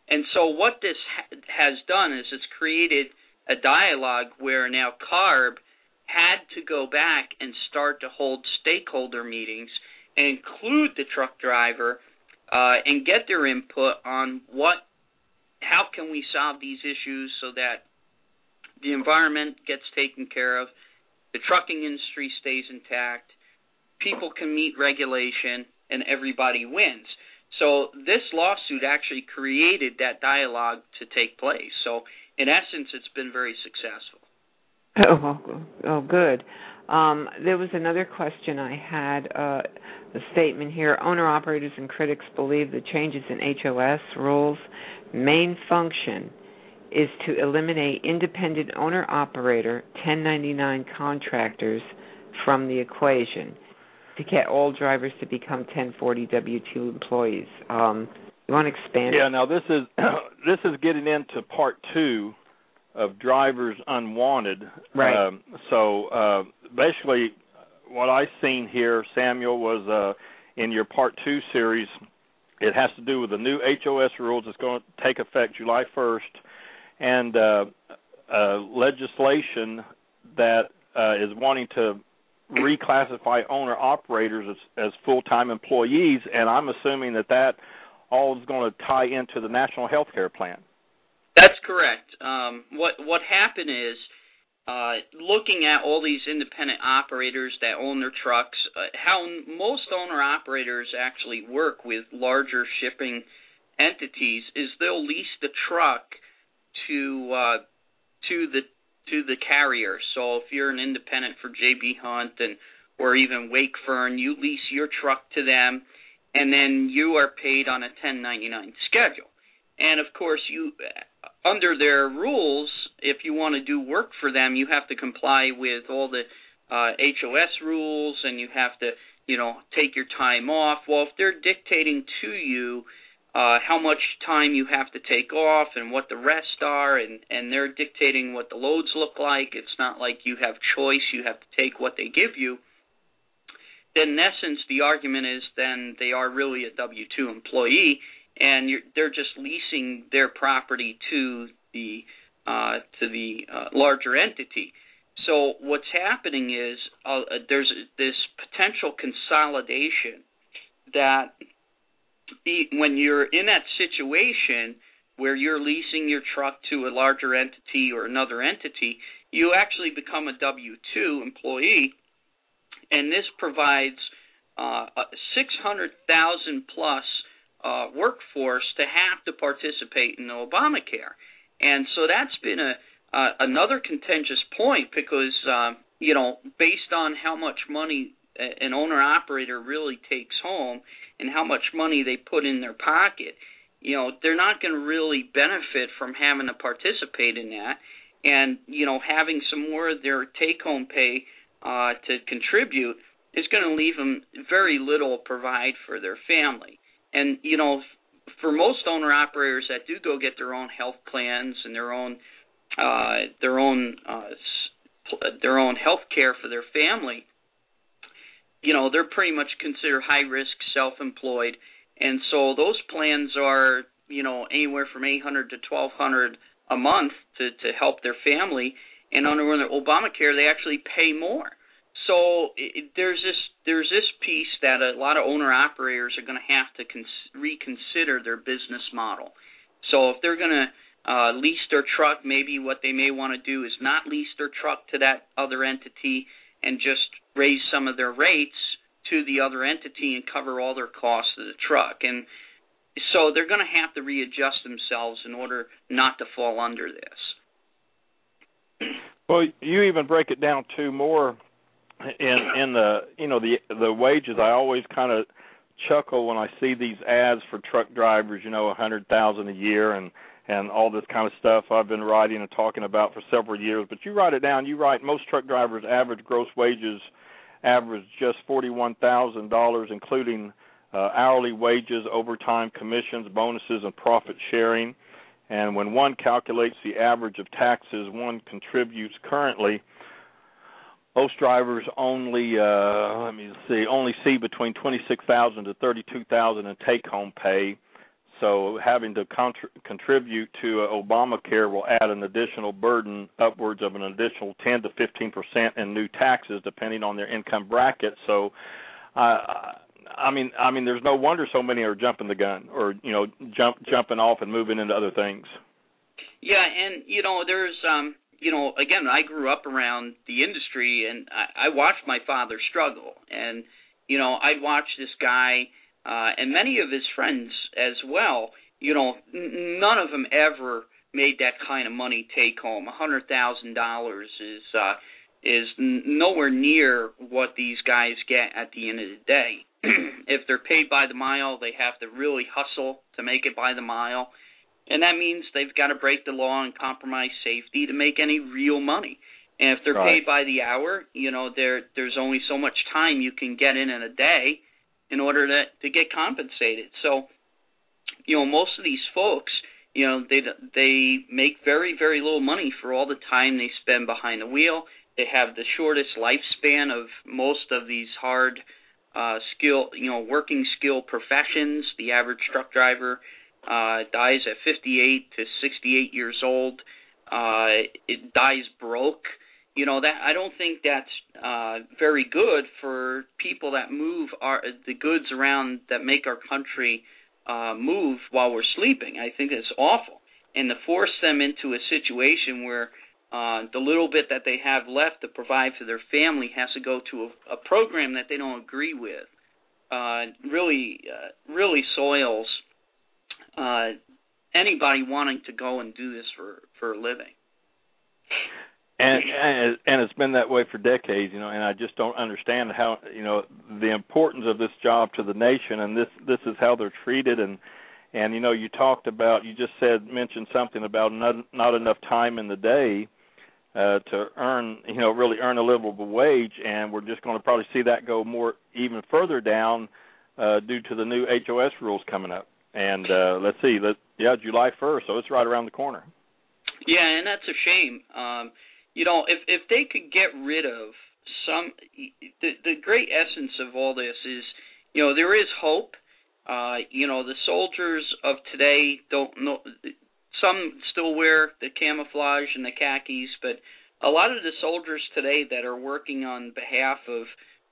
And so what this ha- has done is it's created a dialogue where now CARB had to go back and start to hold stakeholder meetings and include the truck driver uh, and get their input on what how can we solve these issues so that the environment gets taken care of, the trucking industry stays intact, people can meet regulation, and everybody wins. So this lawsuit actually created that dialogue to take place. So in essence, it's been very successful. Oh, oh, good. Um, there was another question I had. Uh, a statement here: owner operators and critics believe the changes in HOS rules main function is to eliminate independent owner operator 1099 contractors from the equation to get all drivers to become 1040 W2 employees. Um, you want to expand? Yeah. Now this is this is getting into part two of drivers unwanted. Right. Um, so uh, basically, what I've seen here, Samuel, was uh, in your part two series it has to do with the new HOS rules that's going to take effect July 1st, and uh, uh, legislation that uh, is wanting to reclassify owner operators as, as full-time employees, and I'm assuming that that all is going to tie into the national health care plan. That's correct. Um, what what happened is uh, looking at all these independent operators that own their trucks, uh, how most owner operators actually work with larger shipping entities is they'll lease the truck to uh, to the to the carrier. So if you're an independent for JB Hunt and or even Wakefern, you lease your truck to them, and then you are paid on a 1099 schedule. And of course, you under their rules, if you want to do work for them, you have to comply with all the uh, HOS rules, and you have to, you know, take your time off. Well, if they're dictating to you uh, how much time you have to take off and what the rest are, and and they're dictating what the loads look like, it's not like you have choice. You have to take what they give you. Then, in essence, the argument is then they are really a W two employee, and they're just leasing their property to the uh, to the uh, larger entity. So what's happening is uh, there's this potential consolidation that when you're in that situation where you're leasing your truck to a larger entity or another entity, you actually become a W two employee, and this provides uh, 600,000 plus uh, workforce to have to participate in Obamacare, and so that's been a uh, another contentious point because uh, you know based on how much money an owner operator really takes home and how much money they put in their pocket, you know they're not going to really benefit from having to participate in that. And you know having some more of their take home pay uh to contribute is going to leave them very little provide for their family and you know for most owner operators that do go get their own health plans and their own uh their own uh their own health care for their family you know they're pretty much considered high risk self employed and so those plans are, you know, anywhere from 800 to 1200 a month to to help their family. And under Obamacare, they actually pay more. So it, there's this there's this piece that a lot of owner operators are going to have to cons- reconsider their business model. So if they're going to uh, lease their truck, maybe what they may want to do is not lease their truck to that other entity and just raise some of their rates to the other entity and cover all their costs of the truck. And so they're going to have to readjust themselves in order not to fall under this. Well, you even break it down to more in in the you know the the wages. I always kind of chuckle when I see these ads for truck drivers. You know, a hundred thousand a year and and all this kind of stuff I've been writing and talking about for several years. But you write it down. You write most truck drivers' average gross wages averaged just $41,000, including uh, hourly wages, overtime, commissions, bonuses, and profit sharing. And when one calculates the average of taxes one contributes currently, most drivers only uh, let me see only see between 26,000 to 32,000 in take-home pay so having to contr- contribute to uh, Obamacare will add an additional burden, upwards of an additional 10 to 15 percent in new taxes, depending on their income bracket. So, uh, I mean, I mean, there's no wonder so many are jumping the gun, or you know, jump jumping off and moving into other things. Yeah, and you know, there's um, you know, again, I grew up around the industry, and I, I watched my father struggle, and you know, I'd watch this guy uh, and many of his friends as well. You know, n- none of them ever made that kind of money take home. A hundred thousand dollars is uh, is n- nowhere near what these guys get at the end of the day. if they're paid by the mile, they have to really hustle to make it by the mile, and that means they've got to break the law and compromise safety to make any real money. And if they're right. paid by the hour, you know, there there's only so much time you can get in in a day in order to to get compensated. So, you know, most of these folks, you know, they they make very very little money for all the time they spend behind the wheel. They have the shortest lifespan of most of these hard uh skill, you know, working skill professions. The average truck driver uh dies at 58 to 68 years old. Uh it dies broke you know that I don't think that's uh, very good for people that move our the goods around that make our country uh, move while we're sleeping. I think it's awful, and to force them into a situation where uh, the little bit that they have left to provide for their family has to go to a, a program that they don't agree with, uh, really uh, really soils uh, anybody wanting to go and do this for for a living. And and and it's been that way for decades you know and i just don't understand how you know the importance of this job to the nation and this this is how they're treated. And and you know you talked about you just said mentioned something about not not enough time in the day uh to earn you know really earn a livable wage. And we're just going to probably see that go more even further down uh due to the new HOS rules coming up and uh let's see let yeah July 1st so it's right around the corner yeah and that's a shame um you know, if if they could get rid of some, the the great essence of all this is, you know, there is hope. Uh, you know, the soldiers of today don't know. Some still wear the camouflage and the khakis, but a lot of the soldiers today that are working on behalf of,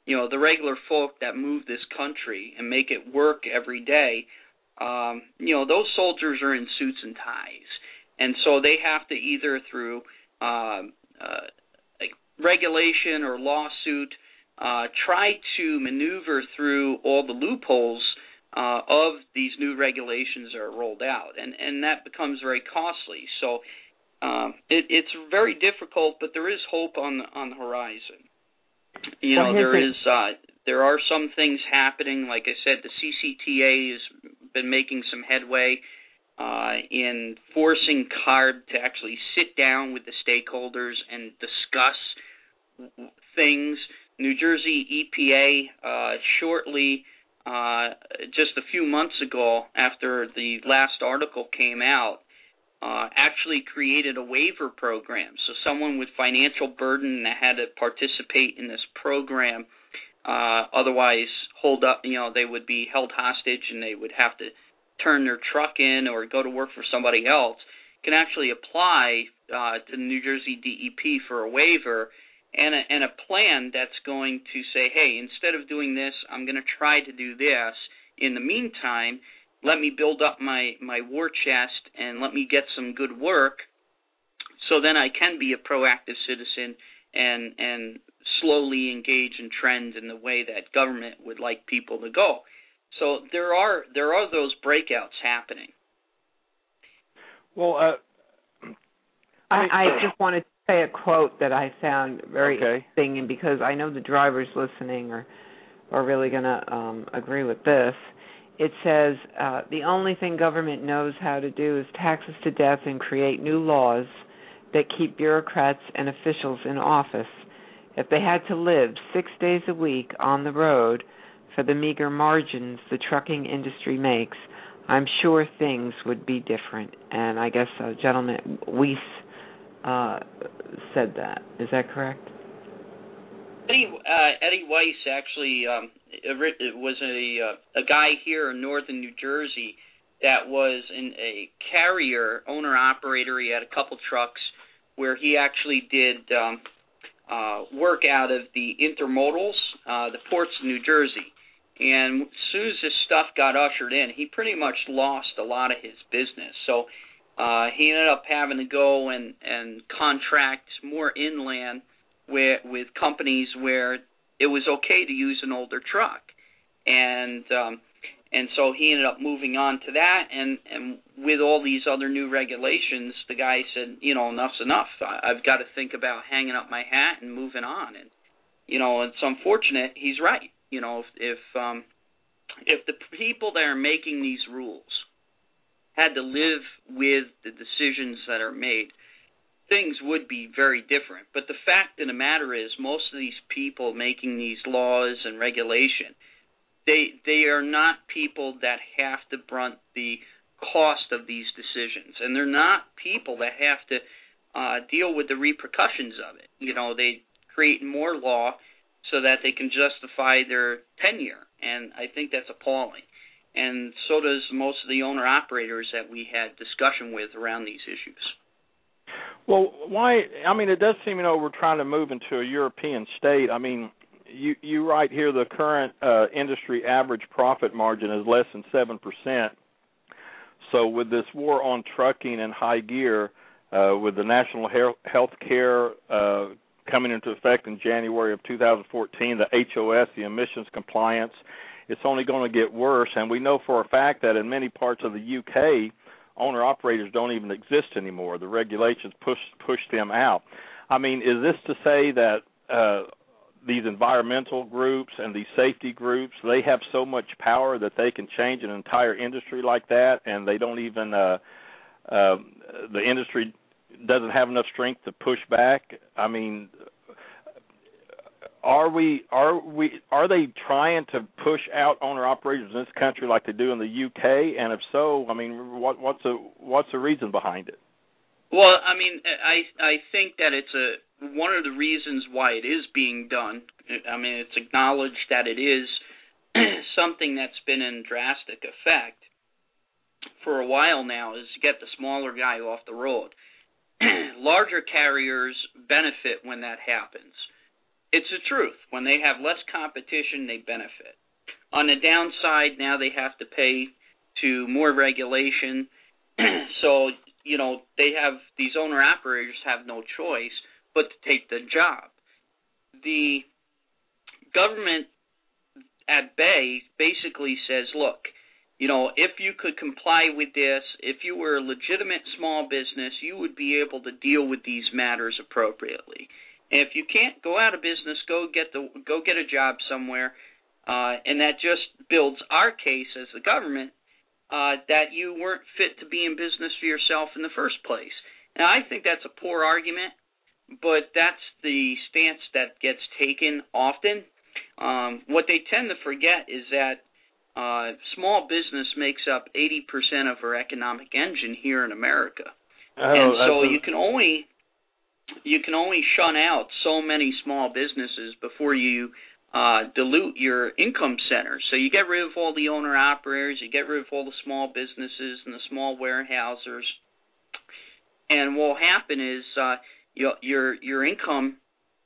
you know, the regular folk that move this country and make it work every day, um, you know, those soldiers are in suits and ties, and so they have to either through um, uh, like regulation or lawsuit uh, try to maneuver through all the loopholes uh, of these new regulations that are rolled out, and and that becomes very costly. So um, it, it's very difficult, but there is hope on the, on the horizon. You know, well, there is uh, there are some things happening. Like I said, the CCTA has been making some headway uh, in forcing CARB to actually sit down with the stakeholders and discuss things. New Jersey EPA uh, shortly, uh, just a few months ago, after the last article came out, uh, actually created a waiver program. So someone with financial burden that had to participate in this program, uh, otherwise hold up, you know, they would be held hostage and they would have to turn their truck in or go to work for somebody else, can actually apply uh, to the New Jersey DEP for a waiver and a, and a plan that's going to say, hey, instead of doing this, I'm going to try to do this. In the meantime, let me build up my my war chest and let me get some good work so then I can be a proactive citizen and and slowly engage in trends in the way that government would like people to go. So there are there are those breakouts happening. Well, uh, I, I just wanted to say a quote that I found very Okay. interesting, and because I know the drivers listening are are really going to um, agree with this. It says uh, the only thing government knows how to do is tax us to death and create new laws that keep bureaucrats and officials in office. If they had to live six days a week on the road for the meager margins the trucking industry makes, I'm sure things would be different. And I guess uh, gentleman Weiss uh, said that. Is that correct? Eddie uh, Eddie Weiss actually um, was a uh, a guy here in northern New Jersey that was in a carrier owner operator. He had a couple trucks where he actually did um, uh, work out of the intermodals, uh, the ports of New Jersey. And as soon as this stuff got ushered in, he pretty much lost a lot of his business. So uh, he ended up having to go and and contract more inland with with companies where it was okay to use an older truck, and um, and so he ended up moving on to that. And and with all these other new regulations, the guy said, you know, enough's enough. I, I've got to think about hanging up my hat and moving on. And you know, it's unfortunate. He's right. You know, if if um, if the people that are making these rules had to live with the decisions that are made, things would be very different. But the fact of the matter is, most of these people making these laws and regulation, they they are not people that have to brunt the cost of these decisions, and they're not people that have to uh, deal with the repercussions of it. You know, they create more law so that they can justify their tenure, and I think that's appalling. And so does most of the owner operators that we had discussion with around these issues. Well, why? I mean, it does seem you know we're trying to move into a European state. I mean, you you write here the current uh, industry average profit margin is less than seven percent. So with this war on trucking and high gear, uh, with the national health care uh, coming into effect in January of 2014, the HOS, the emissions compliance, it's only going to get worse. And we know for a fact that in many parts of the UK, owner operators don't even exist anymore. The regulations push push them out. I mean, is this to say that uh, these environmental groups and these safety groups they have so much power that they can change an entire industry like that, and they don't even uh, uh, the industry doesn't have enough strength to push back? I mean, are we are we are they trying to push out owner operators in this country like they do in the UK? And if so, I mean, what what's the what's the reason behind it? Well, I mean, I I think that it's a one of the reasons why it is being done. I mean, it's acknowledged that it is something that's been in drastic effect for a while now is to get the smaller guy off the road. Larger carriers benefit when that happens it's the truth. When they have less competition, they benefit. On the downside, now they have to pay to more regulation. so, you know, they have these owner operators have no choice but to take the job. The government at bay basically says, look, you know, if you could comply with this, if you were a legitimate small business, you would be able to deal with these matters appropriately. And if you can't go out of business, go get the go get a job somewhere, uh, and that just builds our case as the government uh, that you weren't fit to be in business for yourself in the first place. Now, I think that's a poor argument, but that's the stance that gets taken often. Um, what they tend to forget is that uh, small business makes up 80% of our economic engine here in America. Oh, and so a- you can only you can only shun out so many small businesses before you uh, dilute your income center. So you get rid of all the owner operators, you get rid of all the small businesses and the small warehousers, and what will happen is uh, your your your income,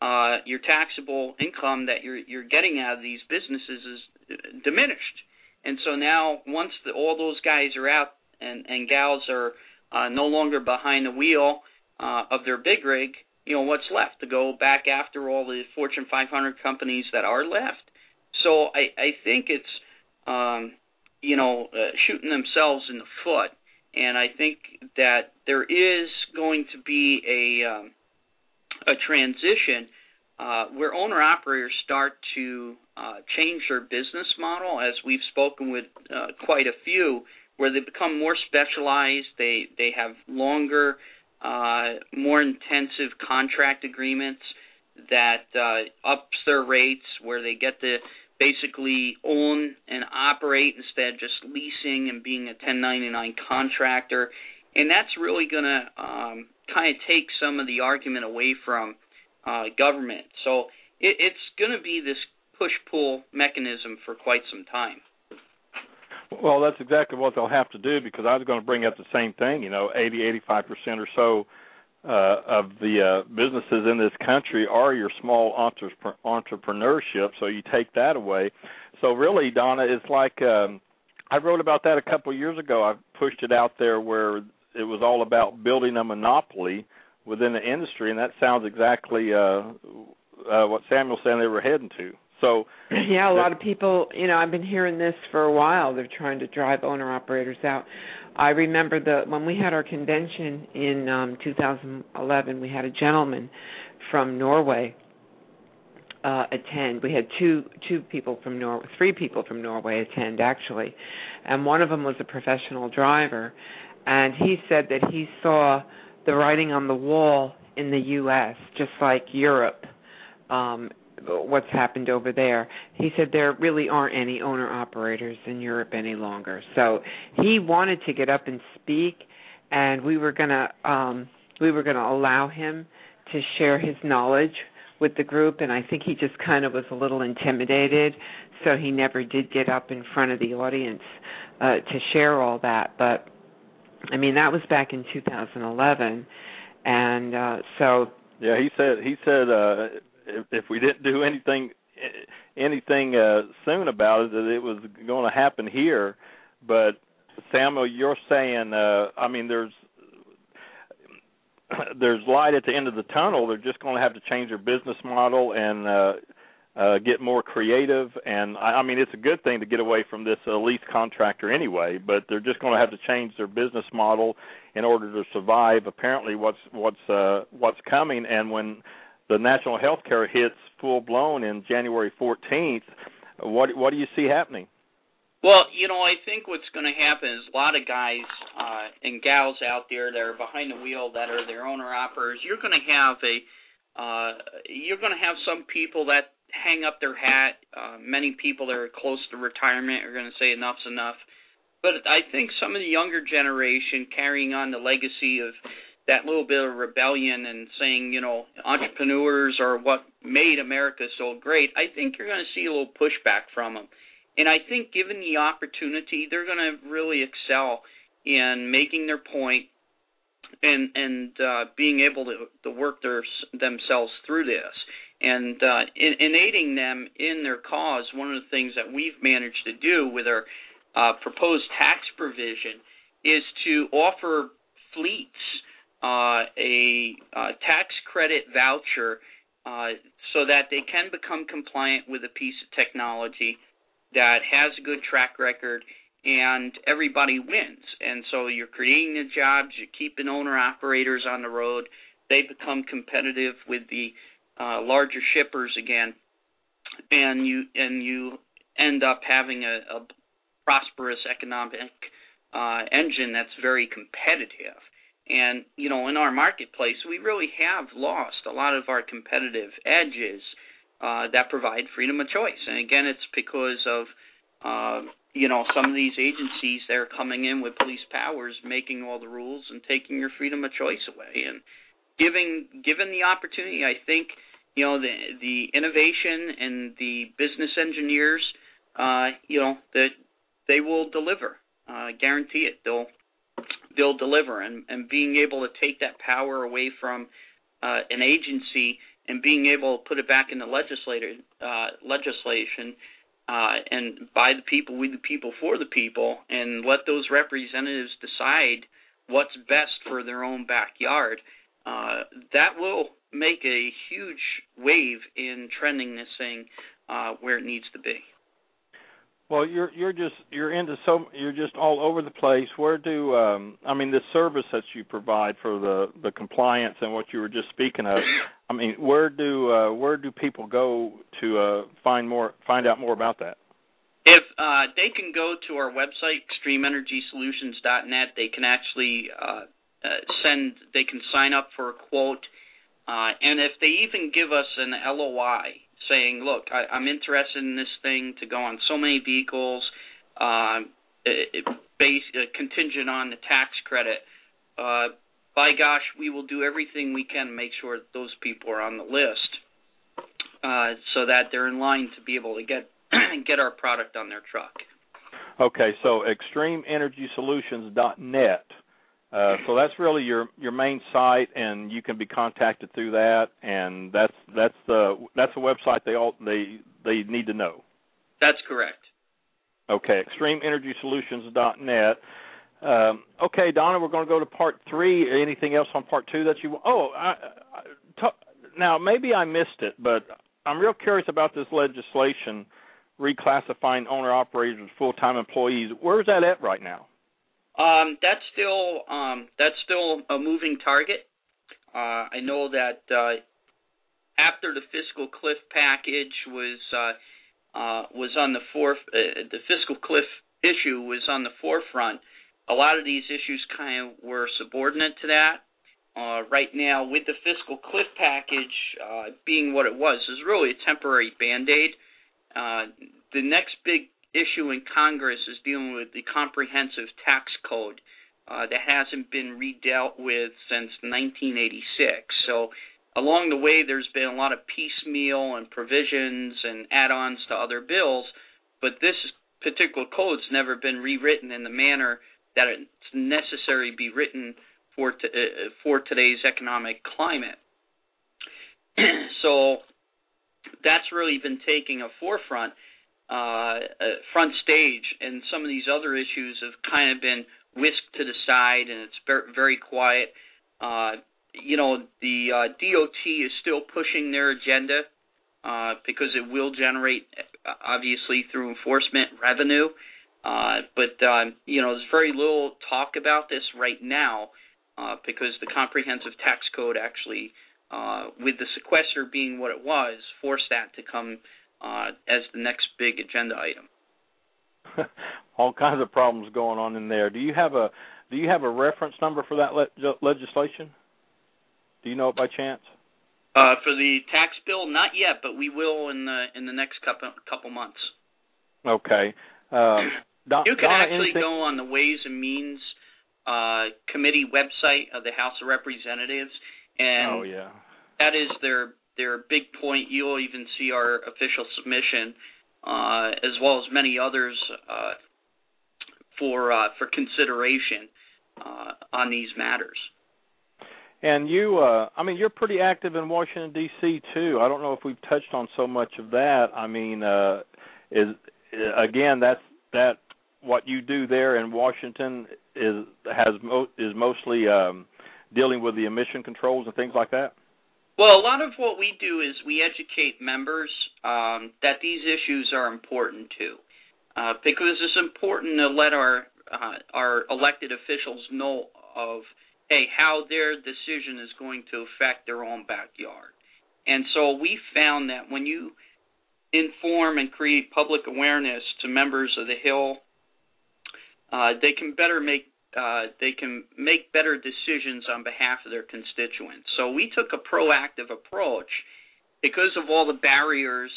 uh, your taxable income that you're you're getting out of these businesses is uh, diminished. And so now, once the, all those guys are out and and gals are uh, no longer behind the wheel uh, of their big rig, you know what's left to go back after all the Fortune 500 companies that are left. So I I think it's um, you know uh, shooting themselves in the foot, and I think that there is going to be a um, a transition uh, where owner operators start to uh, change their business model, as we've spoken with uh, quite a few, where they become more specialized. They they have longer, more intensive contract agreements that uh, ups their rates, where they get to basically own and operate instead of just leasing and being a 1099 contractor. And that's really going to um, kind of take some of the argument away from uh, government. So it, it's going to be this push pull mechanism for quite some time. Well, that's exactly what they'll have to do because I was going to bring up the same thing. You know, 80, 85 percent or so uh, of the uh, businesses in this country are your small entrepre- entrepreneurship. So you take that away. So really, Donna, it's like um, I wrote about that a couple of years ago. I pushed it out there where it was all about building a monopoly within the industry, and that sounds exactly uh, uh, what Samuel's saying they were heading to. So Yeah, a lot of people, you know, I've been hearing this for a while. They're trying to drive owner operators out. I remember the when we had our convention in um 2011, we had a gentleman from Norway uh attend. We had two two people from Norway, three people from Norway attend actually. And one of them was a professional driver and he said that he saw the writing on the wall in the US just like Europe um what's happened over there. He said there really aren't any owner operators in Europe any longer. So he wanted to get up and speak and we were to um we were to allow him to share his knowledge with the group and I think he just kind of was a little intimidated so he never did get up in front of the audience uh to share all that but I mean that was back in 2011 and uh so Yeah, he said he said uh if, if we didn't do anything anything uh soon about it that it was going to happen here. But Samuel, you're saying uh I mean there's there's light at the end of the tunnel. They're just going to have to change their business model and uh uh get more creative and I, I mean it's a good thing to get away from this uh, lease contractor anyway but they're just going to have to change their business model in order to survive apparently what's what's uh what's coming and when the national health care hits full blown in January 14th what what do you see happening Well, you know, I think what's going to happen is a lot of guys uh, and gals out there that are behind the wheel that are their owner operators. You're going to have a, uh, you're going to have some people that hang up their hat. Uh, many people that are close to retirement are going to say enough's enough. But I think some of the younger generation carrying on the legacy of that little bit of rebellion and saying, you know, entrepreneurs are what made America so great. I think you're going to see a little pushback from them. And I think given the opportunity, they're going to really excel in making their point and and uh, being able to to work their themselves through this and uh, in, in aiding them in their cause. One of the things that we've managed to do with our uh, proposed tax provision is to offer fleets uh, a uh, tax credit voucher uh, so that they can become compliant with a piece of technology that has a good track record and everybody wins. And so you're creating the jobs, you're keeping owner operators on the road, they become competitive with the uh, larger shippers again, and you and you end up having a, a prosperous economic uh, engine that's very competitive. And you know, in our marketplace, we really have lost a lot of our competitive edges uh, that provide freedom of choice. And again, it's because of uh, you know some of these agencies that are coming in with police powers, making all the rules and taking your freedom of choice away. And giving given the opportunity, I think you know the the innovation and the business engineers, uh, you know that they will deliver. Uh, guarantee it. They'll they'll deliver, and and being able to take that power away from uh, an agency and being able to put it back in the legislator uh, legislation. Uh, and by the people, with the people, for the people, and let those representatives decide what's best for their own backyard. Uh, that will make a huge wave in trending this thing uh, where it needs to be. Well, you're you're just you're into so you're just all over the place. Where do um I mean the service that you provide for the the compliance and what you were just speaking of? I mean, where do uh where do people go to uh find more find out more about that? If uh they can go to our website extremeenergysolutions.net, they can actually uh, uh send they can sign up for a quote uh and if they even give us an LOI saying, look, I, I'm interested in this thing to go on so many vehicles, uh, uh, contingent on the tax credit. Uh, by gosh, we will do everything we can to make sure that those people are on the list, uh, so that they're in line to be able to get get our product on their truck. Okay, so extremeenergysolutions.net uh, so that's really your your main site, and you can be contacted through that, and that's that's the that's the website they all they they need to know. That's correct. Okay, extremeenergysolutions.net. Um, okay, Donna, we're going to go to part three. Anything else on part two that you? Oh, I, I, t- now maybe I missed it, but I'm real curious about this legislation reclassifying owner operators as full time employees. Where's that at right now? Um, that's still um, that's still a moving target. Uh, I know that uh, after the fiscal cliff package was uh, uh, was on the foref- uh, the fiscal cliff issue was on the forefront. A lot of these issues kind of were subordinate to that. Uh, right now, with the fiscal cliff package uh, being what it was, is really a temporary band aid. Uh, the next big issue in Congress is dealing with the comprehensive tax code uh, that hasn't been redealt with since 1986. So along the way, there's been a lot of piecemeal and provisions and add-ons to other bills, but this particular code's never been rewritten in the manner that it's necessary to be written for t- uh, for today's economic climate. so that's really been taking a forefront front stage, and some of these other issues have kind of been whisked to the side, and it's very, quiet. Uh, you know, the uh, DOT is still pushing their agenda uh, because it will generate, uh, obviously, through enforcement revenue. Uh, but um, you know, there's very little talk about this right now uh, because the comprehensive tax code actually, uh, with the sequester being what it was, forced that to come uh, as the next big agenda item. All kinds of problems going on in there. Do you have a do you have a reference number for that le- legislation? Do you know it by chance? Uh, for the tax bill, not yet, but we will in the in the next couple couple months. Okay. Uh, Don, you can Donna, actually anything... go on the Ways and Means uh, Committee website of the House of Representatives, and oh yeah, that is their their big point. You'll even see our official submission, uh, as well as many others uh, for uh, for consideration uh, on these matters. And you, uh, I mean, you're pretty active in Washington D.C. too. I don't know if we've touched on so much of that. I mean, uh, is again that's that what you do there in Washington is has mo- is mostly um, dealing with the emission controls and things like that. Well, a lot of what we do is we educate members um, that these issues are important too, uh, because it's important to let our uh, our elected officials know of hey how their decision is going to affect their own backyard. And so we found that when you inform and create public awareness to members of the Hill, uh, they can better make uh, they can make better decisions on behalf of their constituents. So we took a proactive approach because of all the barriers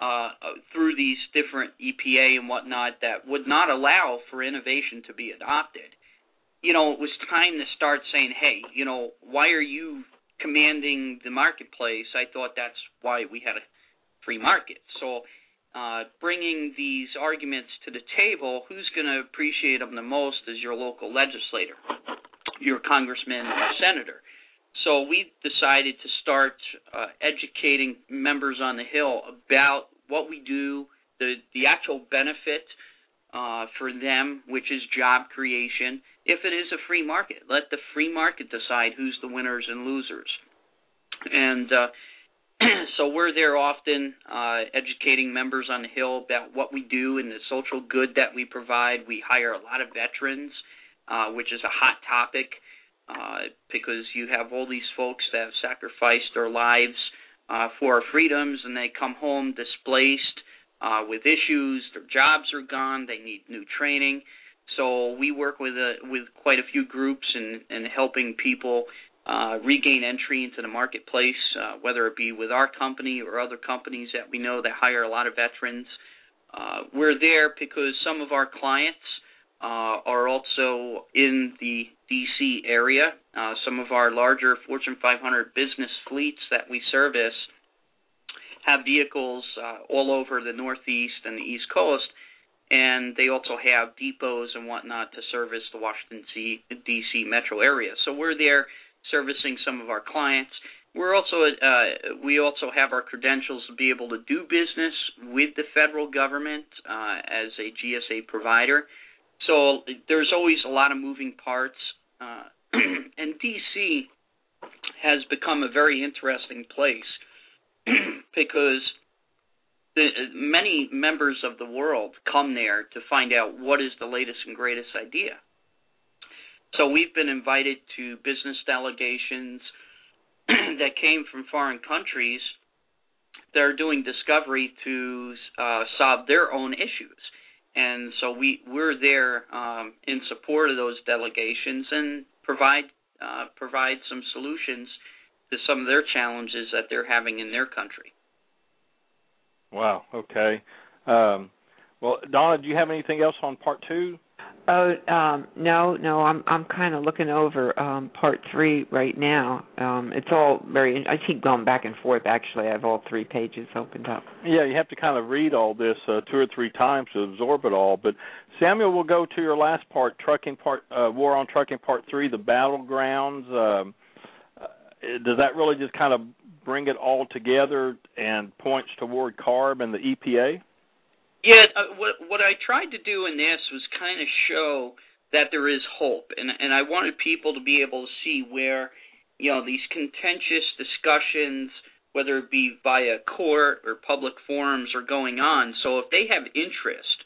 uh, through these different EPA and whatnot that would not allow for innovation to be adopted. You know, it was time to start saying, hey, you know, why are you commanding the marketplace? I thought that's why we had a free market. So uh, bringing these arguments to the table, who's going to appreciate them the most is your local legislator, your congressman or senator. So we decided to start uh, educating members on the Hill about what we do, the the actual benefit uh, for them, which is job creation. If it is a free market, let the free market decide who's the winners and losers. And uh, so we're there often uh, educating members on the Hill about what we do and the social good that we provide. We hire a lot of veterans, uh, which is a hot topic uh, because you have all these folks that have sacrificed their lives uh, for our freedoms and they come home displaced uh, with issues. Their jobs are gone. They need new training. So we work with a, with quite a few groups and in helping people uh, regain entry into the marketplace, uh, whether it be with our company or other companies that we know that hire a lot of veterans. Uh, we're there because some of our clients uh, are also in the DC area. Uh, some of our larger Fortune 500 business fleets that we service have vehicles uh, all over the Northeast and the East Coast, and they also have depots and whatnot to service the Washington D.C. metro area. So we're there servicing some of our clients. We're also uh, we also have our credentials to be able to do business with the federal government uh, as a GSA provider. So there's always a lot of moving parts, uh, and DC has become a very interesting place because the, many members of the world come there to find out what is the latest and greatest idea. So we've been invited to business delegations that came from foreign countries that are doing discovery to uh, solve their own issues. And so we we're there um, in support of those delegations and provide uh, provide some solutions to some of their challenges that they're having in their country. Wow. Okay. Um, well, Donna, do you have anything else on part two? Oh um no, no, I'm I'm kind of looking over um part 3 right now. Um it's all very I keep going back and forth actually. I have all three pages opened up. Yeah, you have to kind of read all this uh, two or three times to absorb it all, but Samuel will go to your last part, trucking part uh war on trucking part 3, the battlegrounds um uh, does that really just kind of bring it all together and points toward CARB and the EPA? Yeah, uh, what what I tried to do in this was kind of show that there is hope, and and I wanted people to be able to see where, you know, these contentious discussions, whether it be via court or public forums, are going on. So if they have interest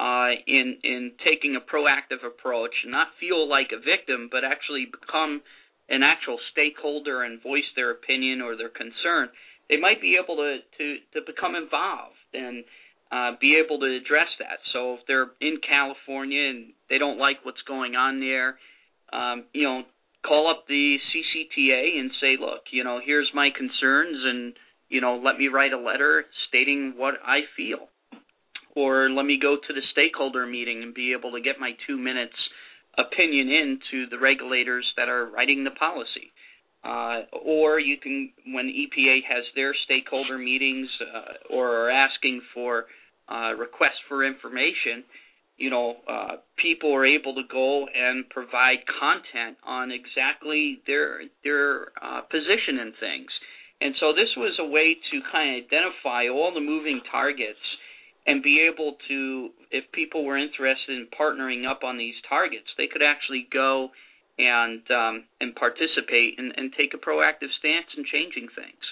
uh, in in taking a proactive approach, not feel like a victim, but actually become an actual stakeholder and voice their opinion or their concern, they might be able to to to become involved and uh, be able to address that. So if they're in California and they don't like what's going on there, um, you know, call up the CCTA and say, look, you know, here's my concerns, and you know, let me write a letter stating what I feel, or let me go to the stakeholder meeting and be able to get my two minutes opinion into the regulators that are writing the policy. Uh, or you can, when EPA has their stakeholder meetings uh, or are asking for uh, requests for information, you know, uh, people are able to go and provide content on exactly their their uh, position in things. And so this was a way to kind of identify all the moving targets and be able to, if people were interested in partnering up on these targets, they could actually go and um, and participate and, and take a proactive stance in changing things.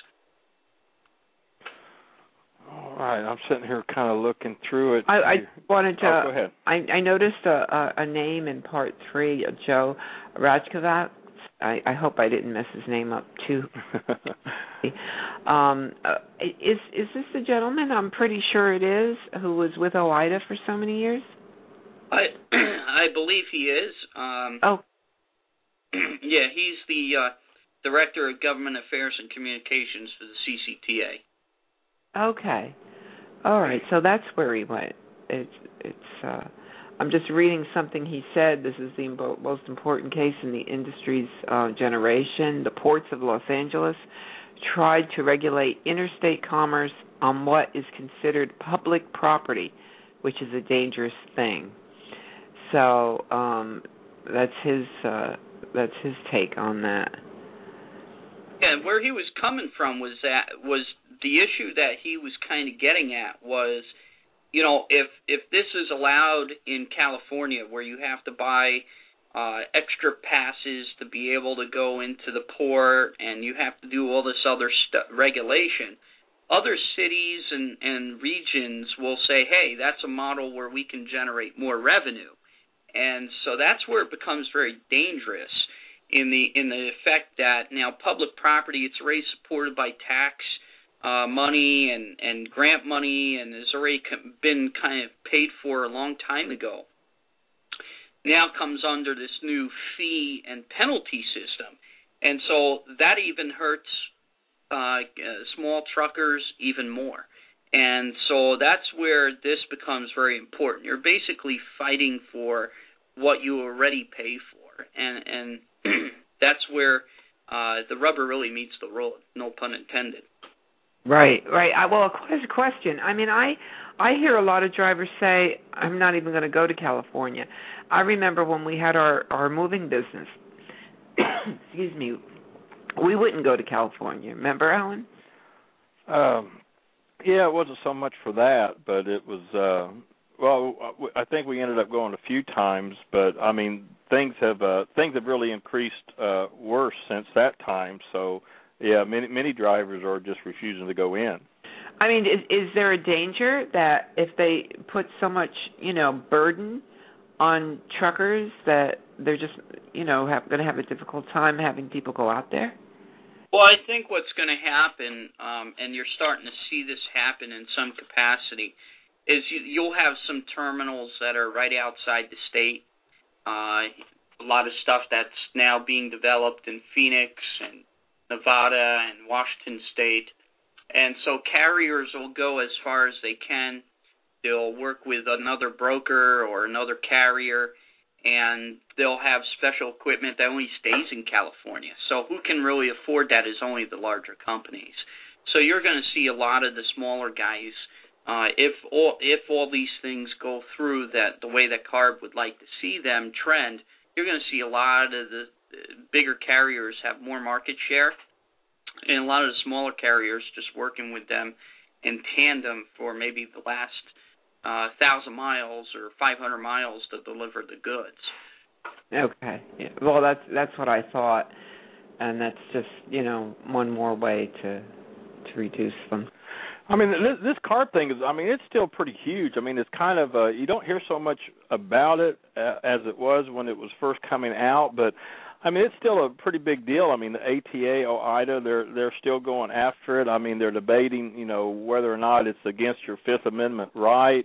All right, I'm sitting here kind of looking through it. I, I wanted to. Oh, go ahead. I, I noticed a, a, a name in part three, Joe Rajkovac. I, I hope I didn't mess his name up too. um, uh, is is this the gentleman? I'm pretty sure it is who was with OOIDA for so many years. I I believe he is. Um, oh. yeah, he's the uh, director of government affairs and communications for the CCTA. Okay. All right. So that's where he went. It's it's. uh I'm just reading something he said. This is the most important case in the industry's uh, generation. The ports of Los Angeles tried to regulate interstate commerce on what is considered public property, which is a dangerous thing. So um, that's his uh, that's his take on that. Yeah, and where he was coming from was that was the issue that he was kind of getting at was, you know, if if this is allowed in California where you have to buy uh extra passes to be able to go into the port and you have to do all this other stuff regulation other cities and and regions will say hey that's a model where we can generate more revenue and so that's where it becomes very dangerous in the in the effect that now public property it's already supported by tax uh, money and and grant money and has already been kind of paid for a long time ago. Now comes under this new fee and penalty system, and so that even hurts uh, small truckers even more. And so that's where this becomes very important. You're basically fighting for what you already pay for, and and that's where uh, the rubber really meets the road. No pun intended. Right, right. I, well, here's a question. I mean, I I hear a lot of drivers say, "I'm not even going to go to California." I remember when we had our our moving business. excuse me. We wouldn't go to California. Remember, Alan? Um, yeah, it wasn't so much for that, but it was. uh Well, I think we ended up going a few times, but I mean, things have uh things have really increased uh worse since that time. So yeah, many many drivers are just refusing to go in. I mean, is is there a danger that if they put so much, you know, burden on truckers that they're just, you know, have, going to have a difficult time having people go out there? Well, I think what's going to happen, um, and you're starting to see this happen in some capacity, is you, you'll have some terminals that are right outside the state. Uh, a lot of stuff that's now being developed in Phoenix and Nevada and Washington State. And so carriers will go as far as they can. They'll work with another broker or another carrier, and they'll have special equipment that only stays in California. So who can really afford that is only the larger companies. So you're going to see a lot of the smaller guys. Uh, if all if all these things go through that the way that CARB would like to see them trend, you're going to see a lot of the bigger carriers have more market share, and a lot of the smaller carriers just working with them in tandem for maybe the last uh, thousand miles or 500 miles to deliver the goods. Okay. Yeah. Well, that's that's what I thought, and that's just you know one more way to to reduce them. I mean, this, this CARB thing is. I mean, it's still pretty huge. I mean, it's kind of. Uh, you don't hear so much about it uh, as it was when it was first coming out, but I mean, it's still a pretty big deal. I mean, the ATA, OOIDA, they're they're still going after it. I mean, they're debating, you know, whether or not it's against your Fifth Amendment right.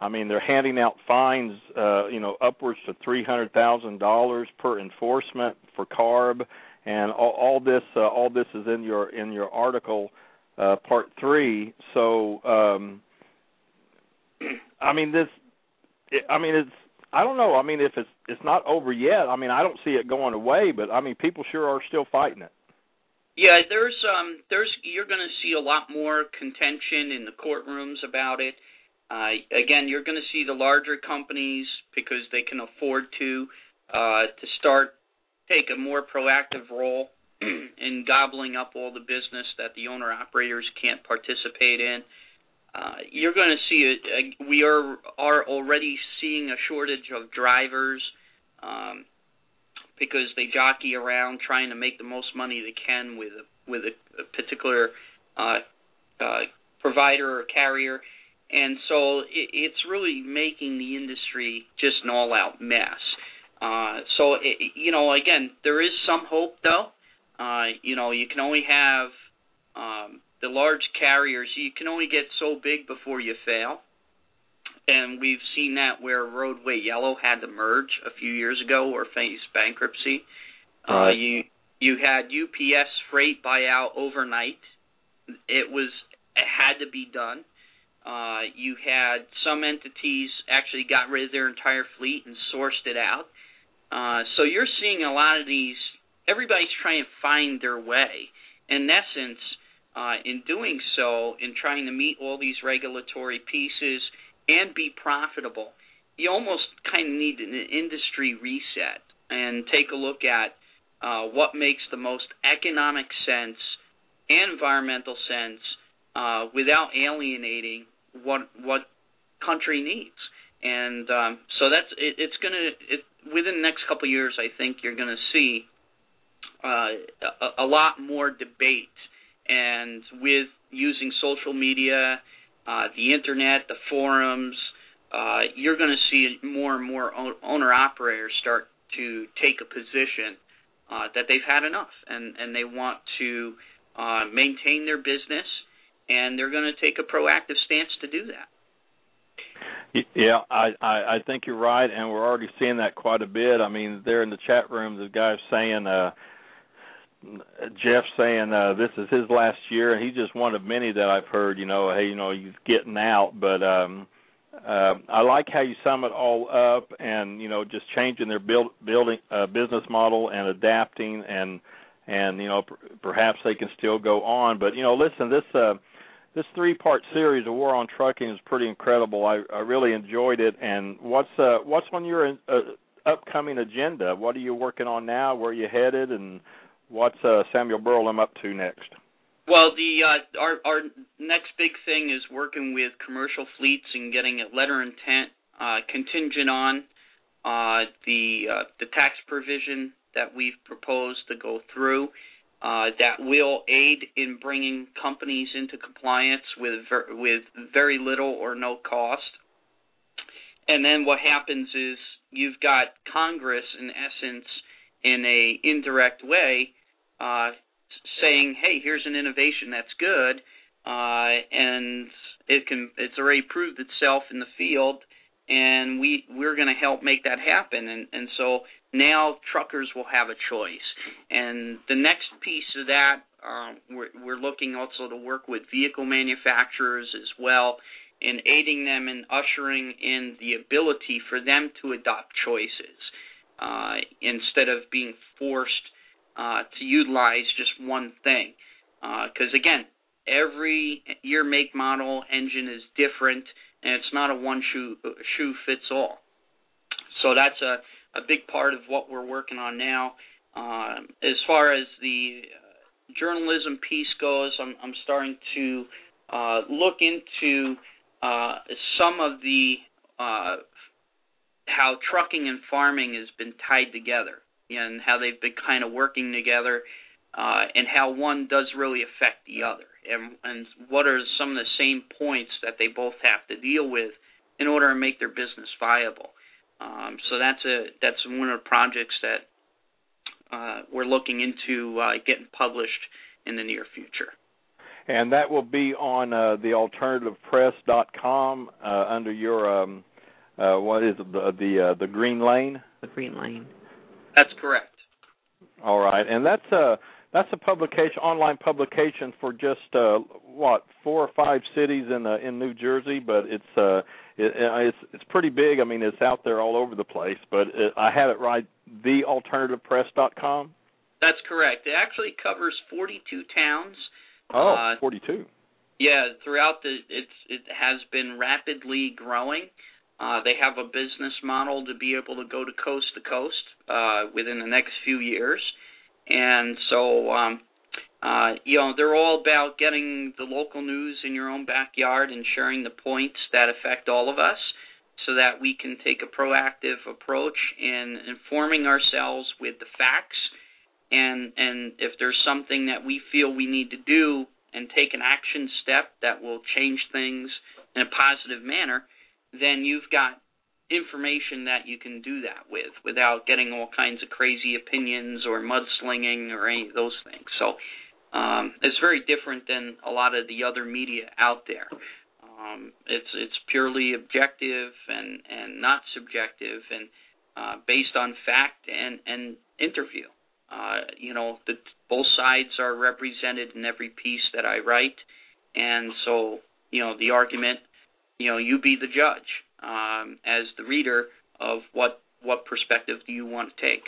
I mean, they're handing out fines, uh, you know, upwards to three hundred thousand dollars per enforcement for CARB, and all, all this uh, all this is in your in your article, uh, part three. So, um, I mean, this, I mean, it's I don't know. I mean, if it's it's not over yet, I mean, I don't see it going away, but I mean, people sure are still fighting it. Yeah, there's um there's you're going to see a lot more contention in the courtrooms about it. Uh again, you're going to see the larger companies because they can afford to uh to start take a more proactive role in gobbling up all the business that the owner operators can't participate in. Uh, you're going to see it. Uh, we are are already seeing a shortage of drivers um, because they jockey around trying to make the most money they can with a, with a, a particular uh, uh, provider or carrier, and so it, it's really making the industry just an all-out mess. Uh, so it, you know, again, there is some hope though. Uh, you know, you can only have um, the large carriers, you can only get so big before you fail. and we've seen that where Roadway Yellow had to merge a few years ago or face bankruptcy. Right. Uh, you you had UPS freight buyout overnight. It was it had to be done. Uh, you had some entities actually got rid of their entire fleet and sourced it out. Uh, so you're seeing a lot of these. Everybody's trying to find their way. In essence, uh, in doing so, in trying to meet all these regulatory pieces and be profitable, you almost kind of need an industry reset and take a look at uh, what makes the most economic sense and environmental sense uh, without alienating what what country needs. And um, so that's it, it's going to it, within the next couple of years. I think you're going to see uh, a, a lot more debate, and with using social media, uh, the internet, the forums, uh, you're going to see more and more owner operators start to take a position uh, that they've had enough, and and they want to uh, maintain their business, and they're going to take a proactive stance to do that. Yeah, I, I think you're right, and we're already seeing that quite a bit. I mean, there in the chat room, the guy's saying, uh, Jeff saying uh, this is his last year, and he's just one of many that I've heard. You know, hey, you know, he's getting out, but um, uh, I like how you sum it all up, and you know, just changing their build building uh, business model and adapting, and and you know, per- perhaps they can still go on. But you know, listen, this. Uh, this three part series of War on Trucking is pretty incredible. I, I really enjoyed it. And what's uh, what's on your uh, upcoming agenda? What are you working on now? Where are you headed? And what's uh, Samuel Burlum up to next? Well, the uh, our our next big thing is working with commercial fleets and getting a letter intent uh, contingent on uh, the uh, the tax provision that we've proposed to go through uh, that will aid in bringing companies into compliance with ver- with very little or no cost. And then what happens is you've got Congress, in essence, in a indirect way, uh, saying, "Hey, here's an innovation that's good, uh, and it can it's already proved itself in the field, and we we're going to help make that happen." And and so now truckers will have a choice. And the next piece of that, um, we're, we're looking also to work with vehicle manufacturers as well in aiding them in ushering in the ability for them to adopt choices uh, instead of being forced uh, to utilize just one thing. Because uh, again, every year, make, model engine is different, and it's not a one shoe shoe fits all. So that's a a big part of what we're working on now. Um, as far as the uh, journalism piece goes, I'm, I'm starting to uh, look into uh, some of the uh, how trucking and farming has been tied together and how they've been kind of working together uh, and how one does really affect the other and, and what are some of the same points that they both have to deal with in order to make their business viable. Um, so that's a that's one of the projects that uh, we're looking into uh, getting published in the near future. And that will be on uh, the alternativepress.com uh, under your um, uh, what is it, the the, uh, the Green Lane. The Green Lane. That's correct. All right, and that's a that's a publication online publication for just uh, what four or five cities in uh, in New Jersey, but it's uh, it, it's it's pretty big. I mean, it's out there all over the place. But it, I had it right. TheAlternativePress.com. That's correct. It actually covers 42 towns. Oh, uh, 42. Yeah, throughout the it's it has been rapidly growing. Uh, they have a business model to be able to go to coast to coast uh, within the next few years, and so um, uh, you know, they're all about getting the local news in your own backyard and sharing the points that affect all of us so that we can take a proactive approach in informing ourselves with the facts. And and if there's something that we feel we need to do and take an action step that will change things in a positive manner, then you've got information that you can do that with without getting all kinds of crazy opinions or mudslinging or any of those things. So um, it's very different than a lot of the other media out there. Um, it's it's purely objective and and not subjective and uh, based on fact and and interview. Uh, you know, the, both sides are represented in every piece that I write, and so you know the argument. You know, you be the judge um, as the reader of what what perspective do you want to take.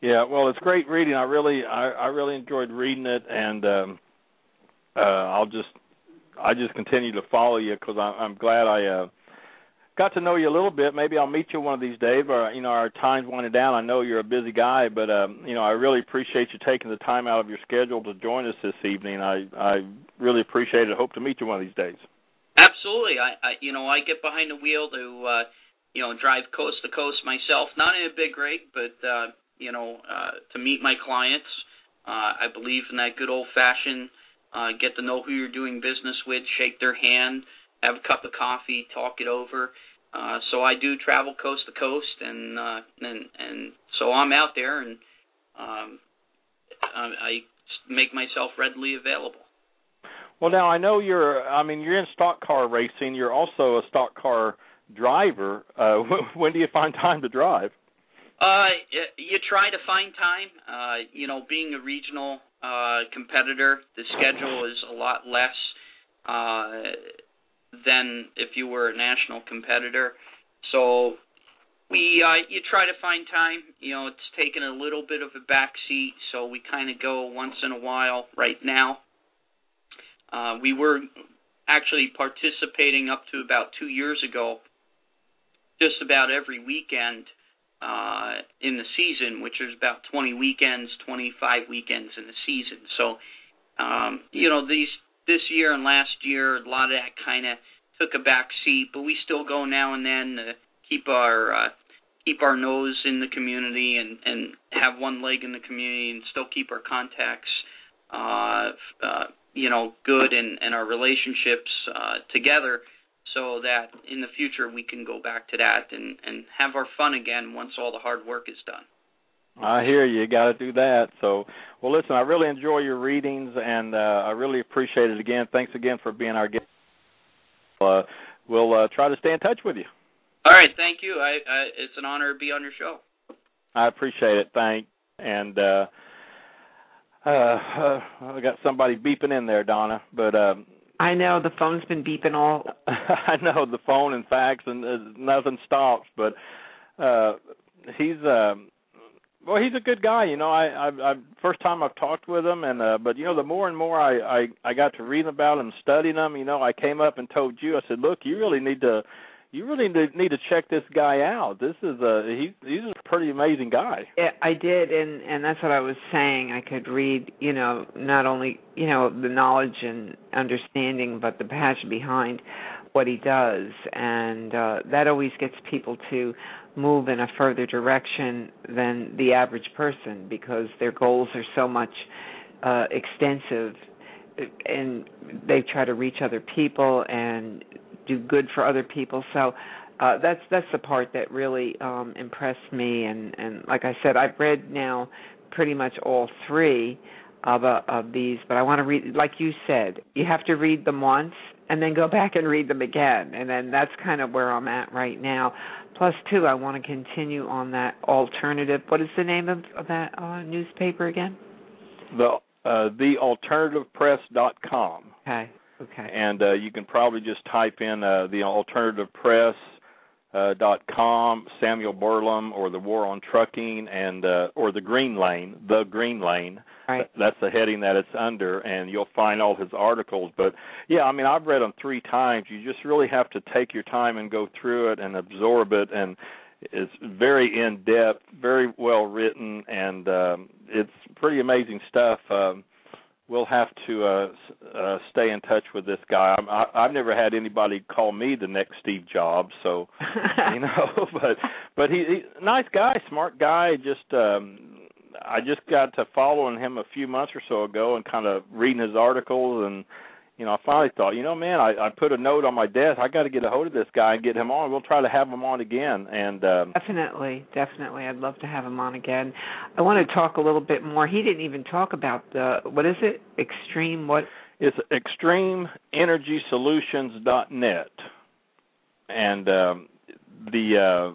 Yeah, well, it's great reading. I really, I, I really enjoyed reading it, and um, uh, I'll just, I just continue to follow you because I'm glad I uh, got to know you a little bit. Maybe I'll meet you one of these days. Or you know, our time's winding down. I know you're a busy guy, but um, you know, I really appreciate you taking the time out of your schedule to join us this evening. I, I really appreciate it. Hope to meet you one of these days. Absolutely. I, I you know, I get behind the wheel to, uh, you know, drive coast to coast myself. Not in a big rig, but uh, you know, uh, to meet my clients. Uh, I believe in that good old fashioned uh, get to know who you're doing business with, shake their hand, have a cup of coffee, talk it over. Uh, so I do travel coast to coast, and uh, and and so I'm out there, and um, I make myself readily available. Well, now I know you're. I mean, you're in stock car racing. You're also a stock car driver. Uh, when do you find time to drive? Uh, you try to find time. Uh, you know, being a regional uh, competitor, the schedule is a lot less uh, than if you were a national competitor. So we uh, you try to find time. You know, it's taken a little bit of a back seat, so we kind of go once in a while. Right now, uh, we were actually participating up to about two years ago, just about every weekend uh, in the season, which is about 20 weekends, 25 weekends in the season. So, um, you know, these this year and last year, a lot of that kind of took a back seat, but we still go now and then to keep our uh, keep our nose in the community and and have one leg in the community and still keep our contacts uh, uh, you know good and and our relationships uh, together so that in the future we can go back to that and and have our fun again once all the hard work is done. I hear you. You got to do that. So, well, listen. I really enjoy your readings, and uh, I really appreciate it. Again, thanks again for being our guest. Uh, we'll uh, try to stay in touch with you. All right. Thank you. I, I it's an honor to be on your show. I appreciate it. Thank and. uh uh, uh I got somebody beeping in there, Donna, but um I know the phone's been beeping all. I know the phone and fax and uh, nothing stops, but uh he's um well he's a good guy you know i i i first time i've talked with him and uh but you know the more and more i i i got to reading about him studying him you know i came up and told you i said look you really need to you really need to check this guy out. This is a he he's a pretty amazing guy. Yeah, I did and and that's what I was saying. I could read, you know, not only, you know, the knowledge and understanding but the passion behind what he does and uh that always gets people to move in a further direction than the average person because their goals are so much uh extensive and they try to reach other people and do good for other people. So uh, that's that's the part that really um, impressed me. And and like I said, I've read now pretty much all three of uh, of these, but I want to read. Like you said, you have to read them once and then go back and read them again, and then that's kind of where I'm at right now. Plus, two, I want to continue on that alternative. What is the name of, of that uh, newspaper again? The uh, thealternativepress.com. Okay. Okay. And uh, you can probably just type in uh, the alternative press uh, dot com, Samuel Burlum, or the War on Trucking, and uh, or the Green Lane, the Green Lane. Right. That's the heading that it's under, and you'll find all his articles. But yeah, I mean, I've read them three times. You just really have to take your time and go through it and absorb it, and it's very in depth, very well written, and um, it's pretty amazing stuff. Um, we'll have to uh, uh, stay in touch with this guy. I'm, I, I've never had anybody call me the next Steve Jobs, so you know. But but he, he nice guy, smart guy. Just um, I just got to following him a few months or so ago and kind of reading his articles and you know, I finally thought, you know, man, I, I put a note on my desk. I got to get a hold of this guy and get him on. We'll try to have him on again. And um, definitely, definitely, I'd love to have him on again. I want to talk a little bit more. He didn't even talk about the what is it? Extreme what? It's extremeenergysolutions.net, and um, the uh,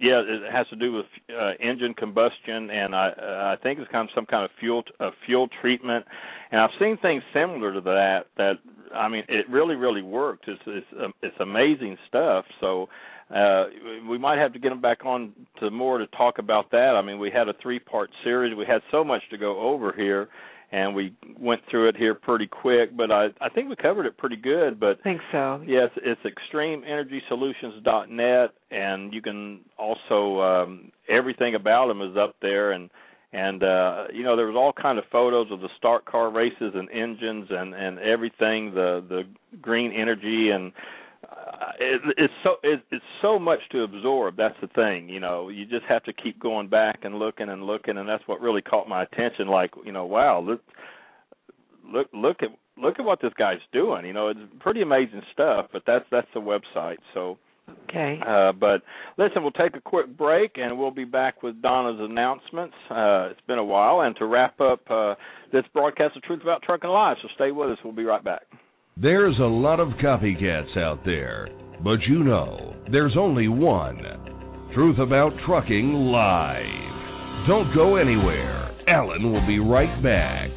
yeah, it has to do with uh, engine combustion, and I uh, I think it's kind of some kind of fuel uh, fuel treatment, and I've seen things similar to that. That I mean, it really really works. It's it's um, it's amazing stuff. So uh, we might have to get them back on to more to talk about that. I mean, we had a three part series. We had so much to go over here and we went through it here pretty quick, but I I think we covered it pretty good. But I think so. Yes, it's extremeenergysolutions.net, and you can also um, everything about them is up there, and and uh, you know there was all kind of photos of the start car races and engines and and everything, the the green energy and it, it's so it, it's so much to absorb. That's the thing, you know. You just have to keep going back and looking and looking, and that's what really caught my attention. Like, you know, wow, look, look, look at look at what this guy's doing. You know, it's pretty amazing stuff. But that's that's the website. So. Okay. Uh, but listen, we'll take a quick break and we'll be back with Donna's announcements. Uh, it's been a while, and to wrap up uh, this broadcast of Truth About Trucking Live, so stay with us. We'll be right back. There's a lot of copycats out there, but you know, there's only one. Truth About Trucking Live. Don't go anywhere. Alan will be right back.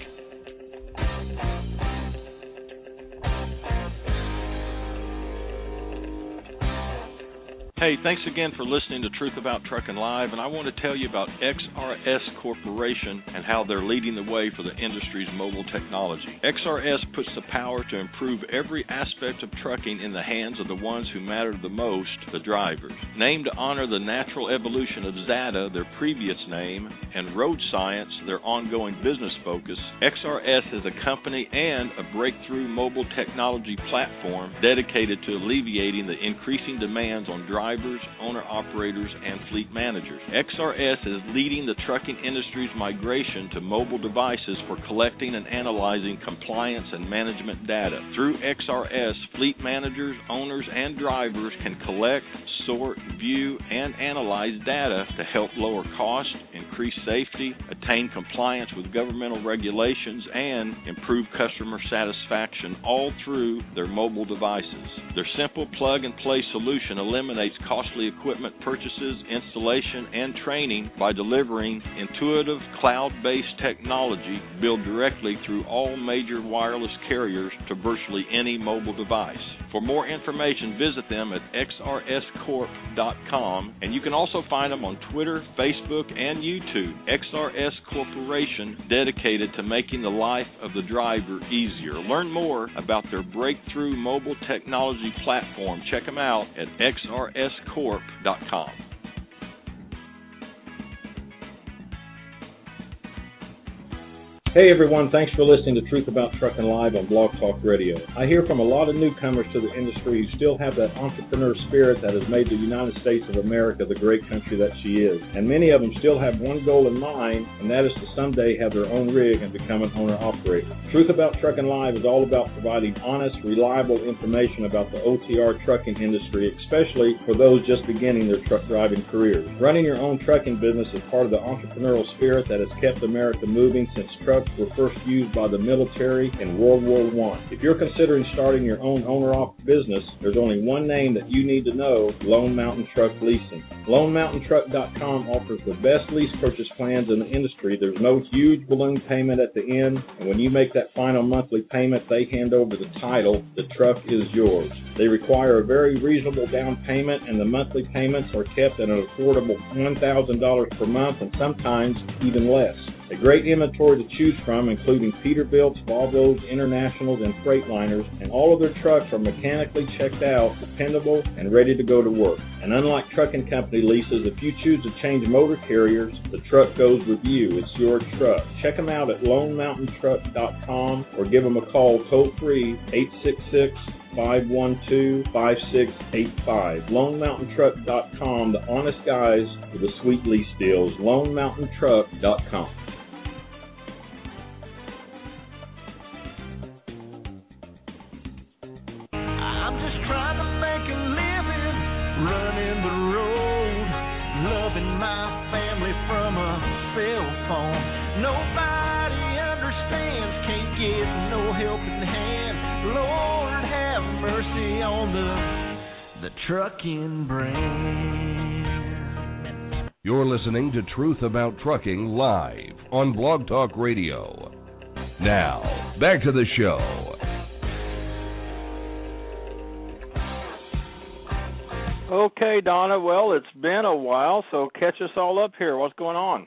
Hey, thanks again for listening to Truth About Trucking Live, and I want to tell you about XRS Corporation and how they're leading the way for the industry's mobile technology. XRS puts the power to improve every aspect of trucking in the hands of the ones who matter the most, the drivers. Named to honor the natural evolution of Xata, their previous name, and Road Science, their ongoing business focus, XRS is a company and a breakthrough mobile technology platform dedicated to alleviating the increasing demands on drivers drivers, owner operators, and fleet managers. XRS is leading the trucking industry's migration to mobile devices for collecting and analyzing compliance and management data. Through XRS, fleet managers, owners, and drivers can collect, sort, view, and analyze data to help lower cost, increase safety, attain compliance with governmental regulations, and improve customer satisfaction all through their mobile devices. Their simple plug and play solution eliminates costly equipment purchases, installation, and training by delivering intuitive cloud based technology built directly through all major wireless carriers to virtually any mobile device. For more information, visit them at xrscorp.com, and you can also find them on Twitter, Facebook, and YouTube. XRS Corporation, dedicated to making the life of the driver easier. Learn more about their breakthrough mobile technology platform. Check them out at xrscorp.com. Hey everyone, thanks for listening to Truth About Trucking Live on Blog Talk Radio. I hear from a lot of newcomers to the industry who still have that entrepreneur spirit that has made the United States of America the great country that she is. And many of them still have one goal in mind, and that is to someday have their own rig and become an owner operator. Truth About Trucking Live is all about providing honest, reliable information about the OTR trucking industry, especially for those just beginning their truck driving careers. Running your own trucking business is part of the entrepreneurial spirit that has kept America moving since truck were first used by the military in World War I. If you're considering starting your own owner-op business, there's only one name that you need to know, Lone Mountain Truck Leasing. LoneMountainTruck.com offers the best lease purchase plans in the industry. There's no huge balloon payment at the end, and when you make that final monthly payment, they hand over the title. The truck is yours. They require a very reasonable down payment, and the monthly payments are kept at an affordable $1,000 per month and sometimes even less. A great inventory to choose from, including Peterbilts, Volvos, Internationals, and Freightliners, and all of their trucks are mechanically checked out, dependable, and ready to go to work. And unlike trucking company leases, if you choose to change motor carriers, the truck goes with you. It's your truck. Check them out at LoneMountainTruck.com or give them a call toll free 866 512 5685. LoneMountainTruck.com, the honest guys with the sweet lease deals. LoneMountainTruck.com. stands, can't get no helping hand. Lord have mercy on the the trucking brand. You're listening to Truth About Trucking live on Blog Talk Radio. Now, back to the show. Okay, Donna. Well, it's been a while, so catch us all up here. What's going on?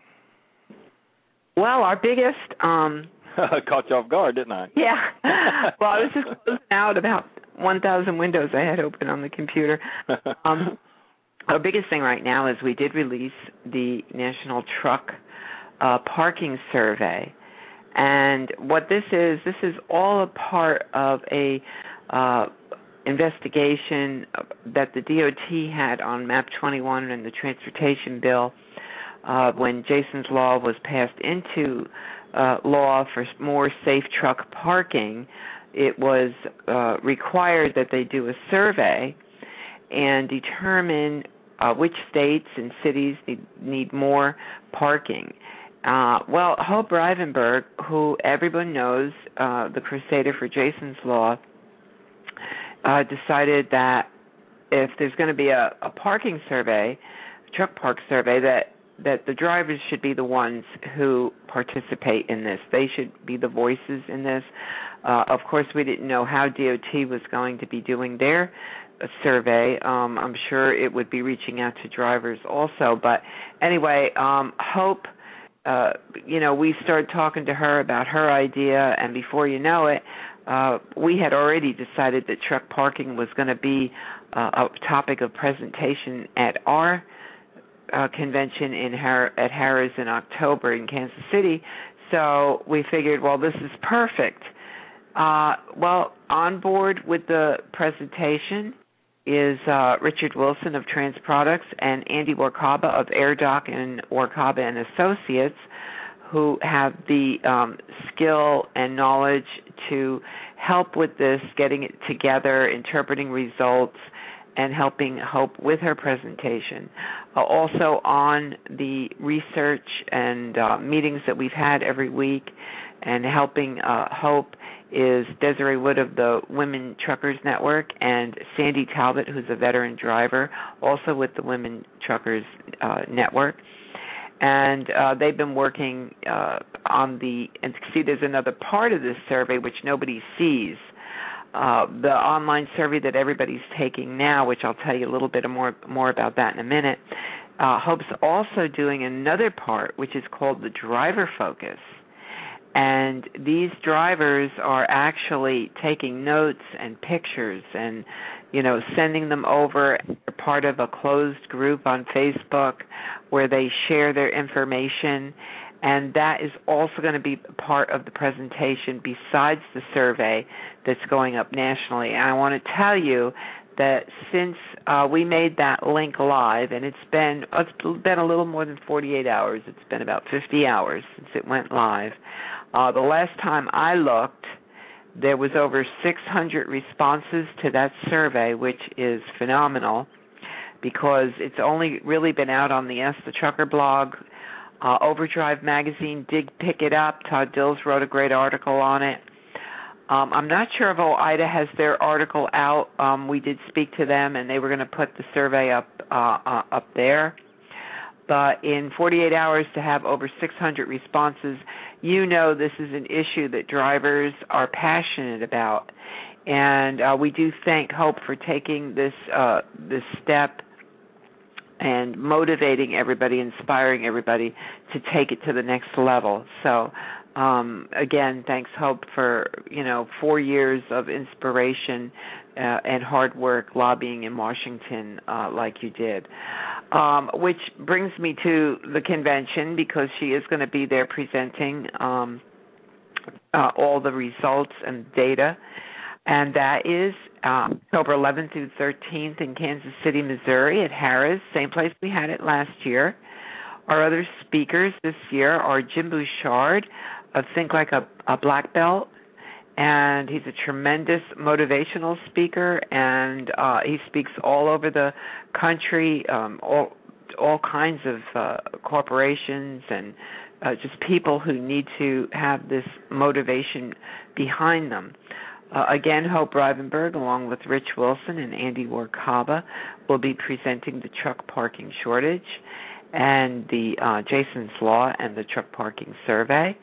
Well, our biggest um Caught you off guard, didn't I? Yeah. well, I was just closing out about 1,000 windows I had open on the computer. Um, our biggest thing right now is we did release the National Truck uh, Parking Survey. And what this is, this is all a part of a uh, investigation that the DOT had on MAP 21 and the transportation bill uh, when Jason's Law was passed into uh, law for more safe truck parking. It was uh, required that they do a survey and determine uh, which states and cities need, need more parking. Uh, well, Hope Rivenburg, who everyone knows, uh, the crusader for Jason's Law, uh, decided that if there's going to be a, a parking survey, truck park survey, that that the drivers should be the ones who participate in this. They should be the voices in this. Uh, of course, we didn't know how DOT was going to be doing their survey. Um, I'm sure it would be reaching out to drivers also. But anyway, um, Hope, uh, you know, we started talking to her about her idea, and before you know it, uh, we had already decided that truck parking was going to be uh, a topic of presentation at our uh, convention in Har- at Harris in October in Kansas City. So we figured, well, this is perfect. Uh, well, on board with the presentation is uh, Richard Wilson of Trans Products and Andy Warkaba of AirDoc and Warkaba and Associates, who have the um, skill and knowledge to help with this, getting it together, interpreting results, and helping Hope with her presentation. Uh, also, on the research and uh, meetings that we've had every week, and helping uh, Hope is Desiree Wood of the Women Truckers Network and Sandy Talbot, who's a veteran driver, also with the Women Truckers uh, Network. And uh, they've been working uh, on the, and see, there's another part of this survey which nobody sees uh, the online survey that everybody's taking now, which I'll tell you a little bit more more about that in a minute. Uh, Hope's also doing another part, which is called the driver focus. And these drivers are actually taking notes and pictures and, you know, sending them over. They're part of a closed group on Facebook where they share their information and that is also going to be part of the presentation besides the survey that's going up nationally. And I want to tell you that since uh, we made that link live, and it's been it's been a little more than 48 hours. It's been about 50 hours since it went live. Uh, the last time I looked, there was over 600 responses to that survey, which is phenomenal because it's only really been out on the Ask the Trucker blog uh, Overdrive magazine did pick it up. Todd Dills wrote a great article on it. Um, I'm not sure if OOIDA has their article out. Um, we did speak to them, and they were going to put the survey up uh, uh, up there. But in 48 hours to have over 600 responses, you know this is an issue that drivers are passionate about, and uh, we do thank Hope for taking this uh, this step and motivating everybody, inspiring everybody to take it to the next level. So, um, again, thanks Hope for you know four years of inspiration uh, and hard work lobbying in Washington uh, like you did. Um, which brings me to the convention because she is going to be there presenting um, uh, all the results and data, and that is um, October 11th through 13th in Kansas City, Missouri at Harris, same place we had it last year. Our other speakers this year are Jim Bouchard of Think Like a, a Black Belt, and he's a tremendous motivational speaker, and uh, he speaks all over the country, um, all all kinds of uh, corporations and uh, just people who need to have this motivation behind them. Uh, again, Hope Rivenburg, along with Rich Wilson and Andy Warkaba, will be presenting the truck parking shortage and the uh, Jason's Law and the Truck Parking Survey,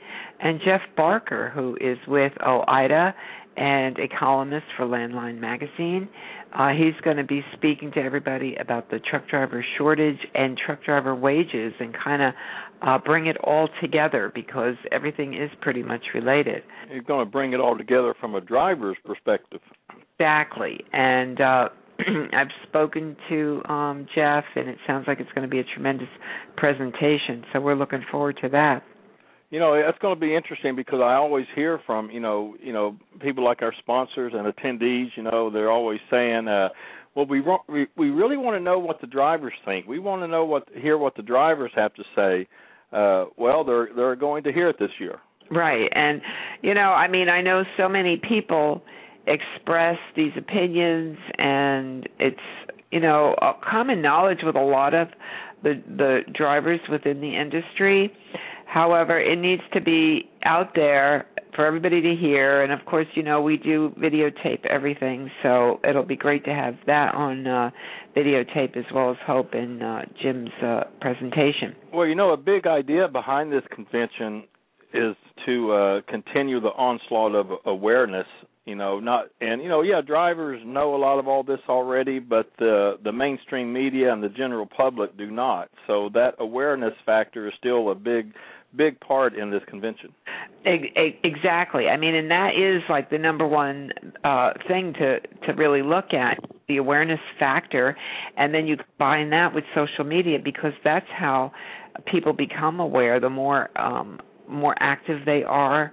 and Jeff Barker, who is with OOIDA and a columnist for Landline Magazine. Uh, he's going to be speaking to everybody about the truck driver shortage and truck driver wages and kind of uh, bring it all together because everything is pretty much related. He's going to bring it all together from a driver's perspective. Exactly. And uh, I've spoken to um, Jeff, and it sounds like it's going to be a tremendous presentation. So we're looking forward to that. You know, it's going to be interesting because I always hear from you know, you know, people like our sponsors and attendees. You know, they're always saying, uh, "Well, we we we really want to know what the drivers think. We want to know what hear what the drivers have to say." Uh, well, they're they're going to hear it this year. Right, and you know, I mean, I know so many people express these opinions and it's you know common knowledge with a lot of the the drivers within the industry however it needs to be out there for everybody to hear. And of course you know we do videotape everything. So it'll be great to have that on uh videotape as well as hope in uh jim's uh presentation. Well you know a big idea behind this convention is to uh continue the onslaught of awareness you know not and you know yeah drivers know a lot of all this already but the the mainstream media and the general public do not. So that awareness factor is still a big big part in this convention. Exactly. I mean and that is like the number one uh thing to to really look at the awareness factor and then you combine that with social media because that's how people become aware the more um more active they are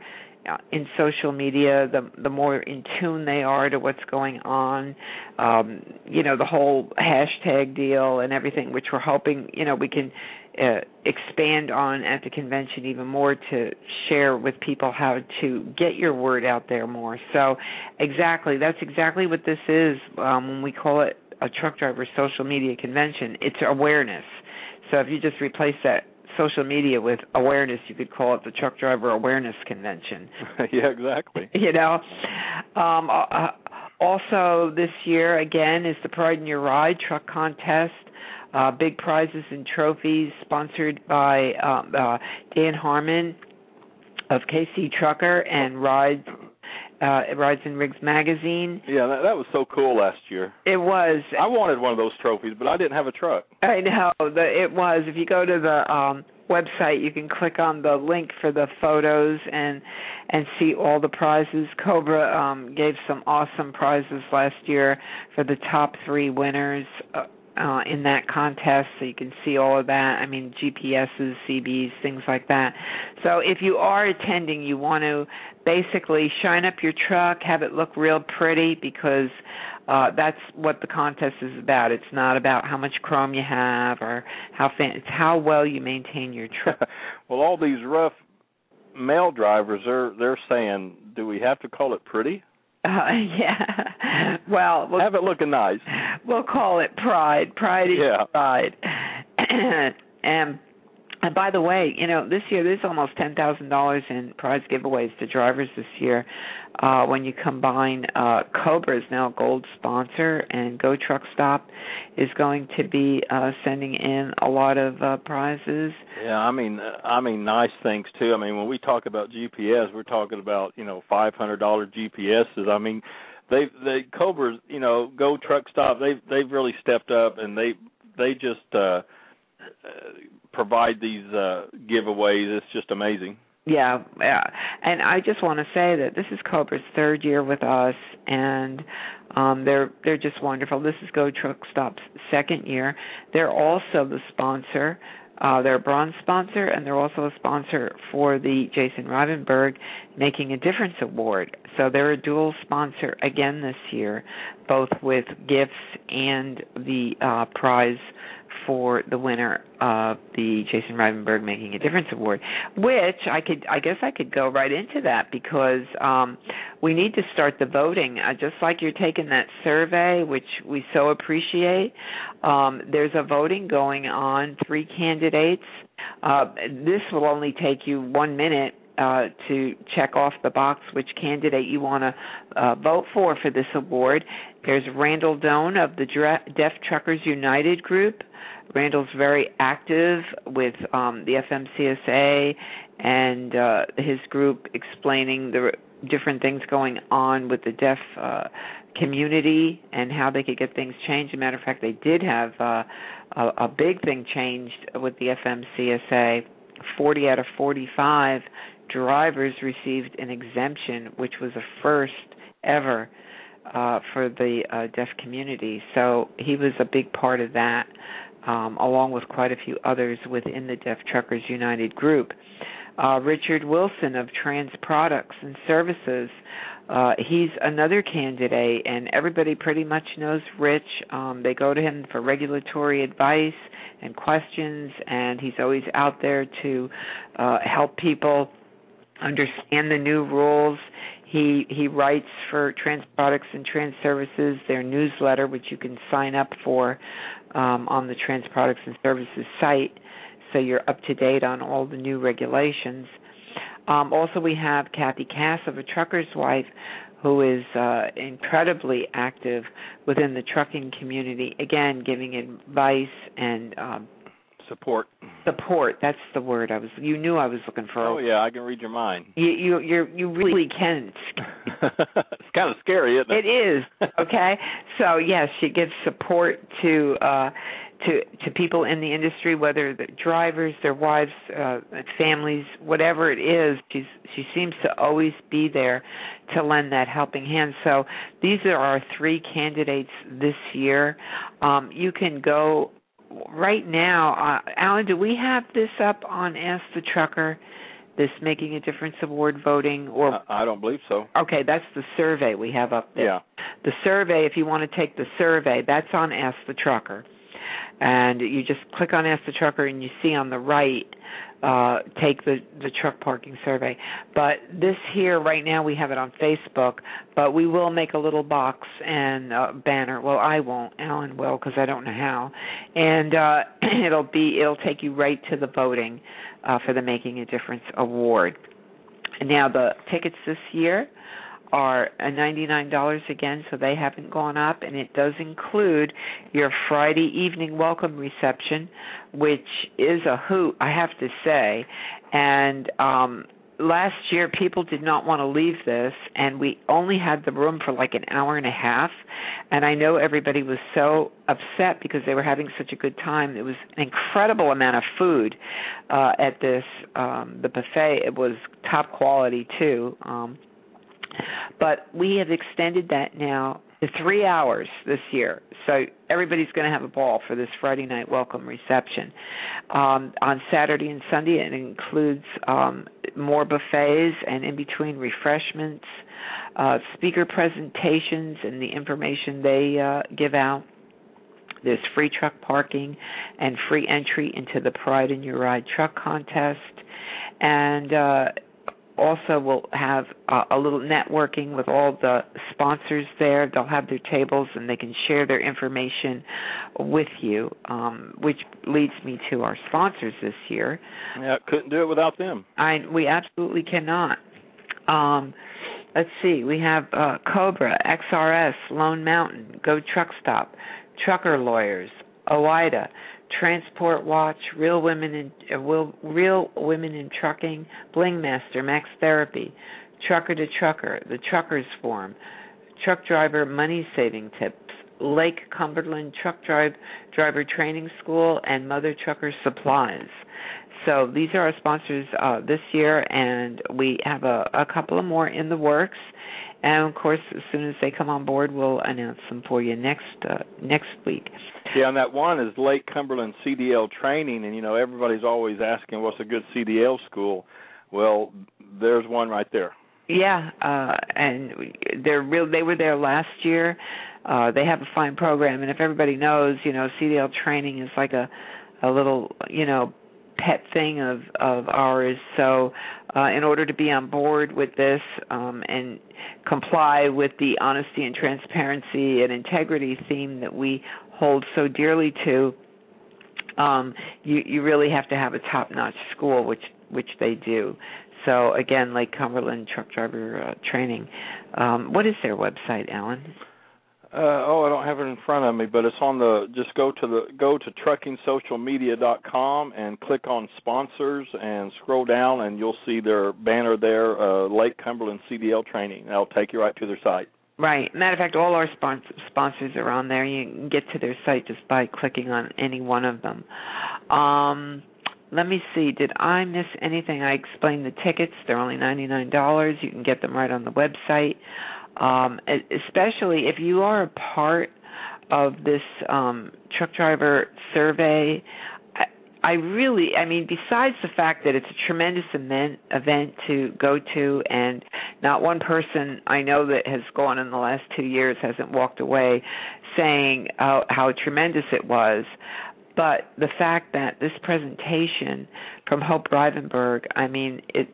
uh, in social media, the the more in tune they are to what's going on, um, you know, the whole hashtag deal and everything, which we're hoping, you know, we can uh, expand on at the convention even more to share with people how to get your word out there more. So, exactly, that's exactly what this is um, when we call it a truck driver social media convention. It's awareness. So if you just replace that social media with awareness, you could call it the Truck Driver Awareness Convention. yeah, exactly. You know, um, uh, also this year again is the Pride in Your Ride Truck Contest. Uh, big prizes and trophies sponsored by um, uh, Dan Harmon of KC Trucker and Rides uh Rides and Rigs magazine. Yeah, that, that was so cool last year. It was. I wanted one of those trophies, but I didn't have a truck. I know. The it was. If you go to the um website, you can click on the link for the photos and and see all the prizes. Cobra um gave some awesome prizes last year for the top 3 winners. Uh, uh, in that contest, so you can see all of that. I mean, GPSs, CBs, things like that. So if you are attending, you want to basically shine up your truck, have it look real pretty, because uh, that's what the contest is about. It's not about how much chrome you have or how fan- it's how well you maintain your truck. well, all these rough male drivers are they're saying, do we have to call it pretty? Uh, yeah. Well, we'll have it looking nice. We'll call it pride. Pride is yeah. pride. and and by the way, you know, this year there's almost ten thousand dollars in prize giveaways to drivers this year. Uh, when you combine uh, Cobra is now a gold sponsor, and Go Truck Stop is going to be uh, sending in a lot of uh, prizes. Yeah, I mean, I mean, nice things too. I mean, when we talk about GPS, we're talking about you know five hundred dollar GPSs. I mean, they they Cobras, you know, Go Truck Stop. They've they've really stepped up, and they they just. uh, uh provide these uh, giveaways. It's just amazing. Yeah, yeah. And I just want to say that this is Cobra's third year with us, and um, they're they're just wonderful. This is Go Truck Stop's second year. They're also the sponsor. Uh, they're a bronze sponsor, and they're also a sponsor for the Jason Rivenburg Making a Difference Award. So they're a dual sponsor again this year, both with gifts and the uh, prize for the winner of the Jason Rivenburg Making a Difference Award, which I could, I guess, I could go right into that because um, we need to start the voting. Uh, just like you're taking that survey, which we so appreciate. Um, there's a voting going on. Three candidates. Uh, this will only take you one minute uh, to check off the box which candidate you want to uh, vote for for this award. There's Randall Doan of the Deaf Truckers United group. Randall's very active with um, the FMCSA and uh, his group explaining the different things going on with the deaf uh, community and how they could get things changed. As a matter of fact, they did have uh, a, a big thing changed with the FMCSA. 40 out of 45 drivers received an exemption, which was a first ever uh, for the uh, deaf community. So he was a big part of that, um, along with quite a few others within the Deaf Truckers United group. Uh, Richard Wilson of Trans Products and Services. Uh, he's another candidate, and everybody pretty much knows Rich. Um, they go to him for regulatory advice and questions, and he's always out there to uh, help people understand the new rules. He he writes for Trans Products and Trans Services their newsletter, which you can sign up for um, on the Trans Products and Services site, so you're up to date on all the new regulations. Um, also, we have Kathy Cass of a Trucker's Wife, who is uh, incredibly active within the trucking community. Again, giving advice and um, support. Support. That's the word I was. You knew I was looking for. Oh yeah, I can read your mind. You you you you really can. it's kind of scary, isn't it? It is. Okay. so yes, she gives support to uh to to people in the industry, whether the drivers, their wives, uh families, whatever it is. She's she seems to always be there to lend that helping hand. So these are our three candidates this year. Um, you can go right now, uh, Alan, do we have this up on Ask the Trucker? This Making a Difference award voting, or I don't believe so. Okay, that's the survey we have up there. Yeah. The survey, if you want to take the survey, that's on Ask the Trucker, and you just click on Ask the Trucker, and you see on the right uh, take the the truck parking survey. But this here right now we have it on Facebook, but we will make a little box and uh, banner. Well, I won't. Alan will because I don't know how, and uh, it'll be it'll take you right to the voting uh, for the Making a Difference award. Now the tickets this year are $99 again, so they haven't gone up, and it does include your Friday evening welcome reception, which is a hoot, I have to say. And um last year people did not want to leave this and we only had the room for like an hour and a half and I know everybody was so upset because they were having such a good time. It was an incredible amount of food uh at this um the buffet. It was top quality too. Um but we have extended that now to three hours this year. So everybody's going to have a ball for this Friday night welcome reception. Um, on Saturday and Sunday, it includes um, more buffets and in between refreshments, uh, speaker presentations, and the information they uh, give out. There's free truck parking and free entry into the Pride in Your Ride truck contest. And uh, also will have uh, a little networking with all the sponsors there. They'll have their tables and they can share their information with you, um, which leads me to our sponsors this year. Yeah, couldn't do it without them. I we absolutely cannot. Um, let's see, we have uh, Cobra, XRS, Lone Mountain, Go Truck Stop, Trucker Lawyers, OOIDA, Transport Watch, Real Women in uh, Real Women in Trucking, Bling Master, Max Therapy, Trucker to Trucker, the Truckers Forum, Truck Driver Money Saving Tips, Lake Cumberland Truck Drive Driver Training School, and Mother Trucker Supplies. So these are our sponsors uh, this year, and we have a, a couple of more in the works. And of course, as soon as they come on board, we'll announce them for you next uh, next week. Yeah, and that one is Lake Cumberland CDL training, and you know everybody's always asking what's a good CDL school. Well, there's one right there. Yeah, uh, and they're real. They were there last year. uh, they have a fine program. And if everybody knows, you know, CDL training is like a a little, you know, pet thing of of ours. So, uh, in order to be on board with this um, and comply with the honesty and transparency and integrity theme that we hold so dearly to, um, you you really have to have a top notch school, which which they do. So again, Lake Cumberland Truck Driver uh, Training. Um, what is their website, Alan? Uh, oh, I don't have it in front of me, but it's on the. Just go to the go to truckingsocialmedia.com and click on sponsors and scroll down, and you'll see their banner there, uh, Lake Cumberland CDL Training. That'll take you right to their site. Right. Matter of fact, all our sponsors sponsors are on there. You can get to their site just by clicking on any one of them. Um, let me see. Did I miss anything? I explained the tickets. They're only ninety nine dollars. You can get them right on the website um, especially if you are a part of this um, truck driver survey. I, really, I mean, besides the fact that it's a tremendous event, event to go to, and not one person I know that has gone in the last two years hasn't walked away saying how, how tremendous it was. But the fact that this presentation from Hope Rivenburg, I mean, it,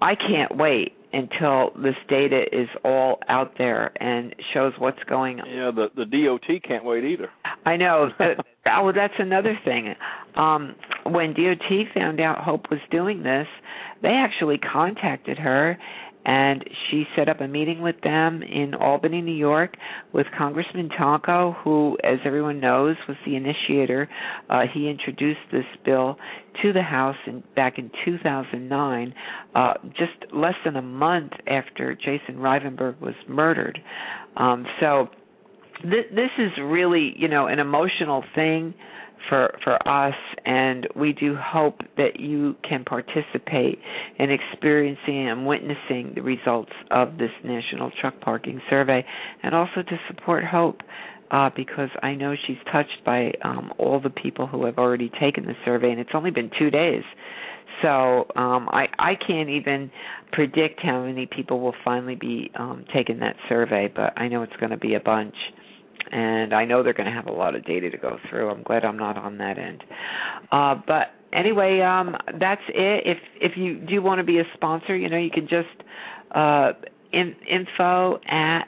I can't wait until this data is all out there and shows what's going on. Yeah, the the DOT can't wait either. I know. well, that's another thing. Um, when DOT found out Hope was doing this, they actually contacted her and she set up a meeting with them in Albany, New York, with Congressman Tonko, who, as everyone knows, was the initiator. Uh, he introduced this bill to the House in, back in 2009, uh, just less than a month after Jason Rivenburg was murdered. Um, so th- this is really, you know, an emotional thing for for us and we do hope that you can participate in experiencing and witnessing the results of this national truck parking survey and also to support hope uh, because I know she's touched by um, all the people who have already taken the survey, and it's only been two days. So um, I I can't even predict how many people will finally be um, taking that survey, but I know it's going to be a bunch and I know they're going to have a lot of data to go through. I'm glad I'm not on that end. Uh, but anyway, um, that's it. If if you do want to be a sponsor, you know, you can just uh, in, info at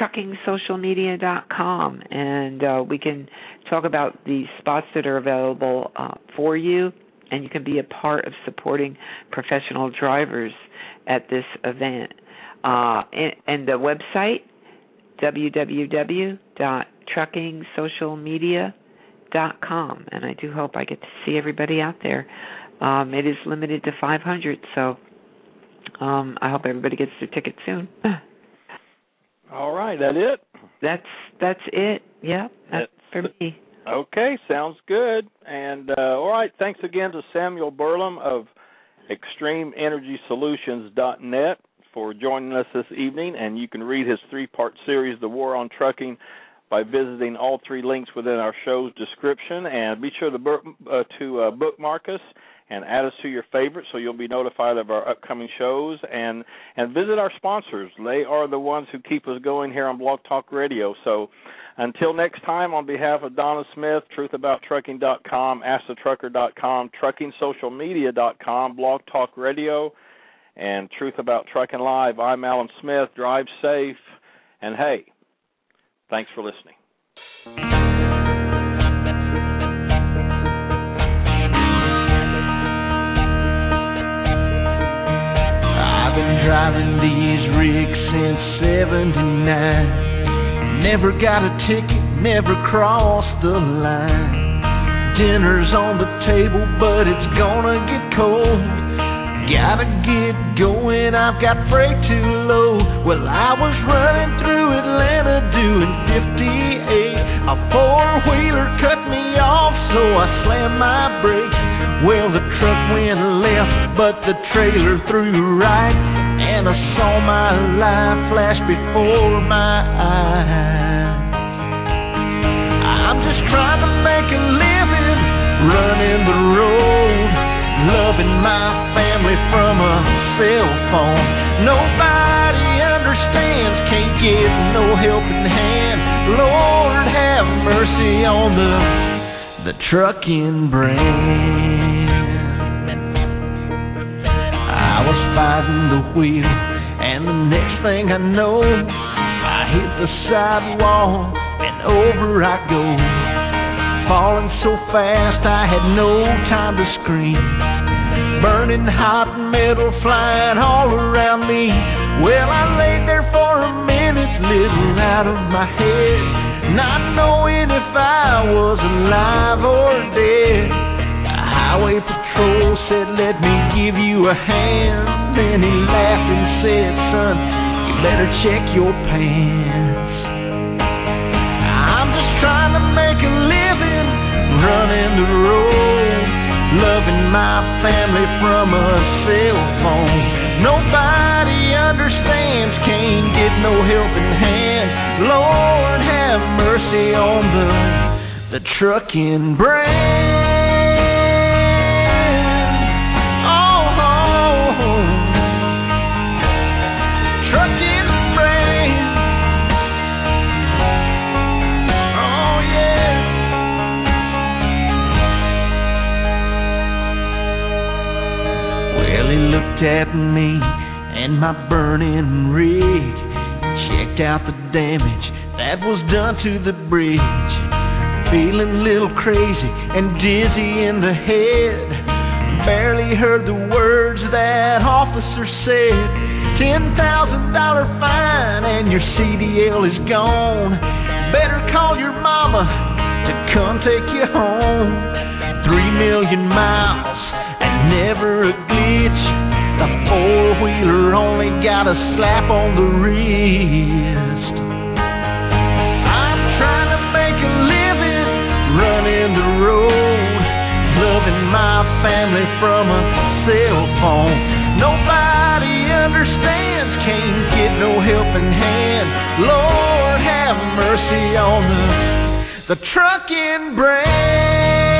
truckingsocialmedia.com, and uh, we can talk about the spots that are available uh, for you, and you can be a part of supporting professional drivers at this event. Uh, and, and the website www.truckingsocialmedia.com, and I do hope I get to see everybody out there. Um, it is limited to 500, so um, I hope everybody gets their ticket soon. All right, that it. That's that's it. Yeah, that's, that's for me. Okay, sounds good. And uh, all right, thanks again to Samuel Burlum of ExtremeEnergySolutions.net for joining us this evening, and you can read his three part series, The War on Trucking, by visiting all three links within our show's description. And be sure to, uh, to uh, bookmark us and add us to your favorites so you'll be notified of our upcoming shows. And and visit our sponsors. They are the ones who keep us going here on blog talk radio. So until next time on behalf of donna smith truthabouttrucking.com askthetrucker.com truckingsocialmedia.com blog talk radio and Truth About Trucking Live. I'm Alan Smith. Drive safe. And hey, thanks for listening. I've been driving these rigs since 79. Never got a ticket, never crossed the line. Dinner's on the table, but it's gonna get cold. Gotta get going, I've got freight too low. Well, I was running through Atlanta doing 58. A four wheeler cut me off, so I slammed my brakes. Well, the truck went left, but the trailer threw right. And I saw my life flash before my eyes. I'm just trying to make a living running the road loving my family from a cell phone. Nobody understands, can't get no helping hand. Lord, have mercy on the the trucking brand. I was fighting the wheel, and the next thing I know, I hit the sidewalk and over I go. Falling so fast I had no time to scream. Burning hot metal flying all around me. Well, I laid there for a minute, living out of my head, not knowing if I was alive or dead. The highway patrol said, Let me give you a hand. Then he laughed and said, Son, you better check your pants. I'm just trying to make a living, running the road, loving my family from a cell phone. Nobody understands, can't get no helping hand. Lord, have mercy on the the trucking brand. He looked at me and my burning rig, checked out the damage that was done to the bridge. Feeling a little crazy and dizzy in the head. Barely heard the words that officer said. Ten thousand dollar fine and your CDL is gone. Better call your mama to come take you home. Three million miles never a glitch. The four wheeler only got a slap on the wrist. I'm trying to make a living, running the road, loving my family from a cell phone. Nobody understands, can't get no helping hand. Lord, have mercy on the the trucking brand.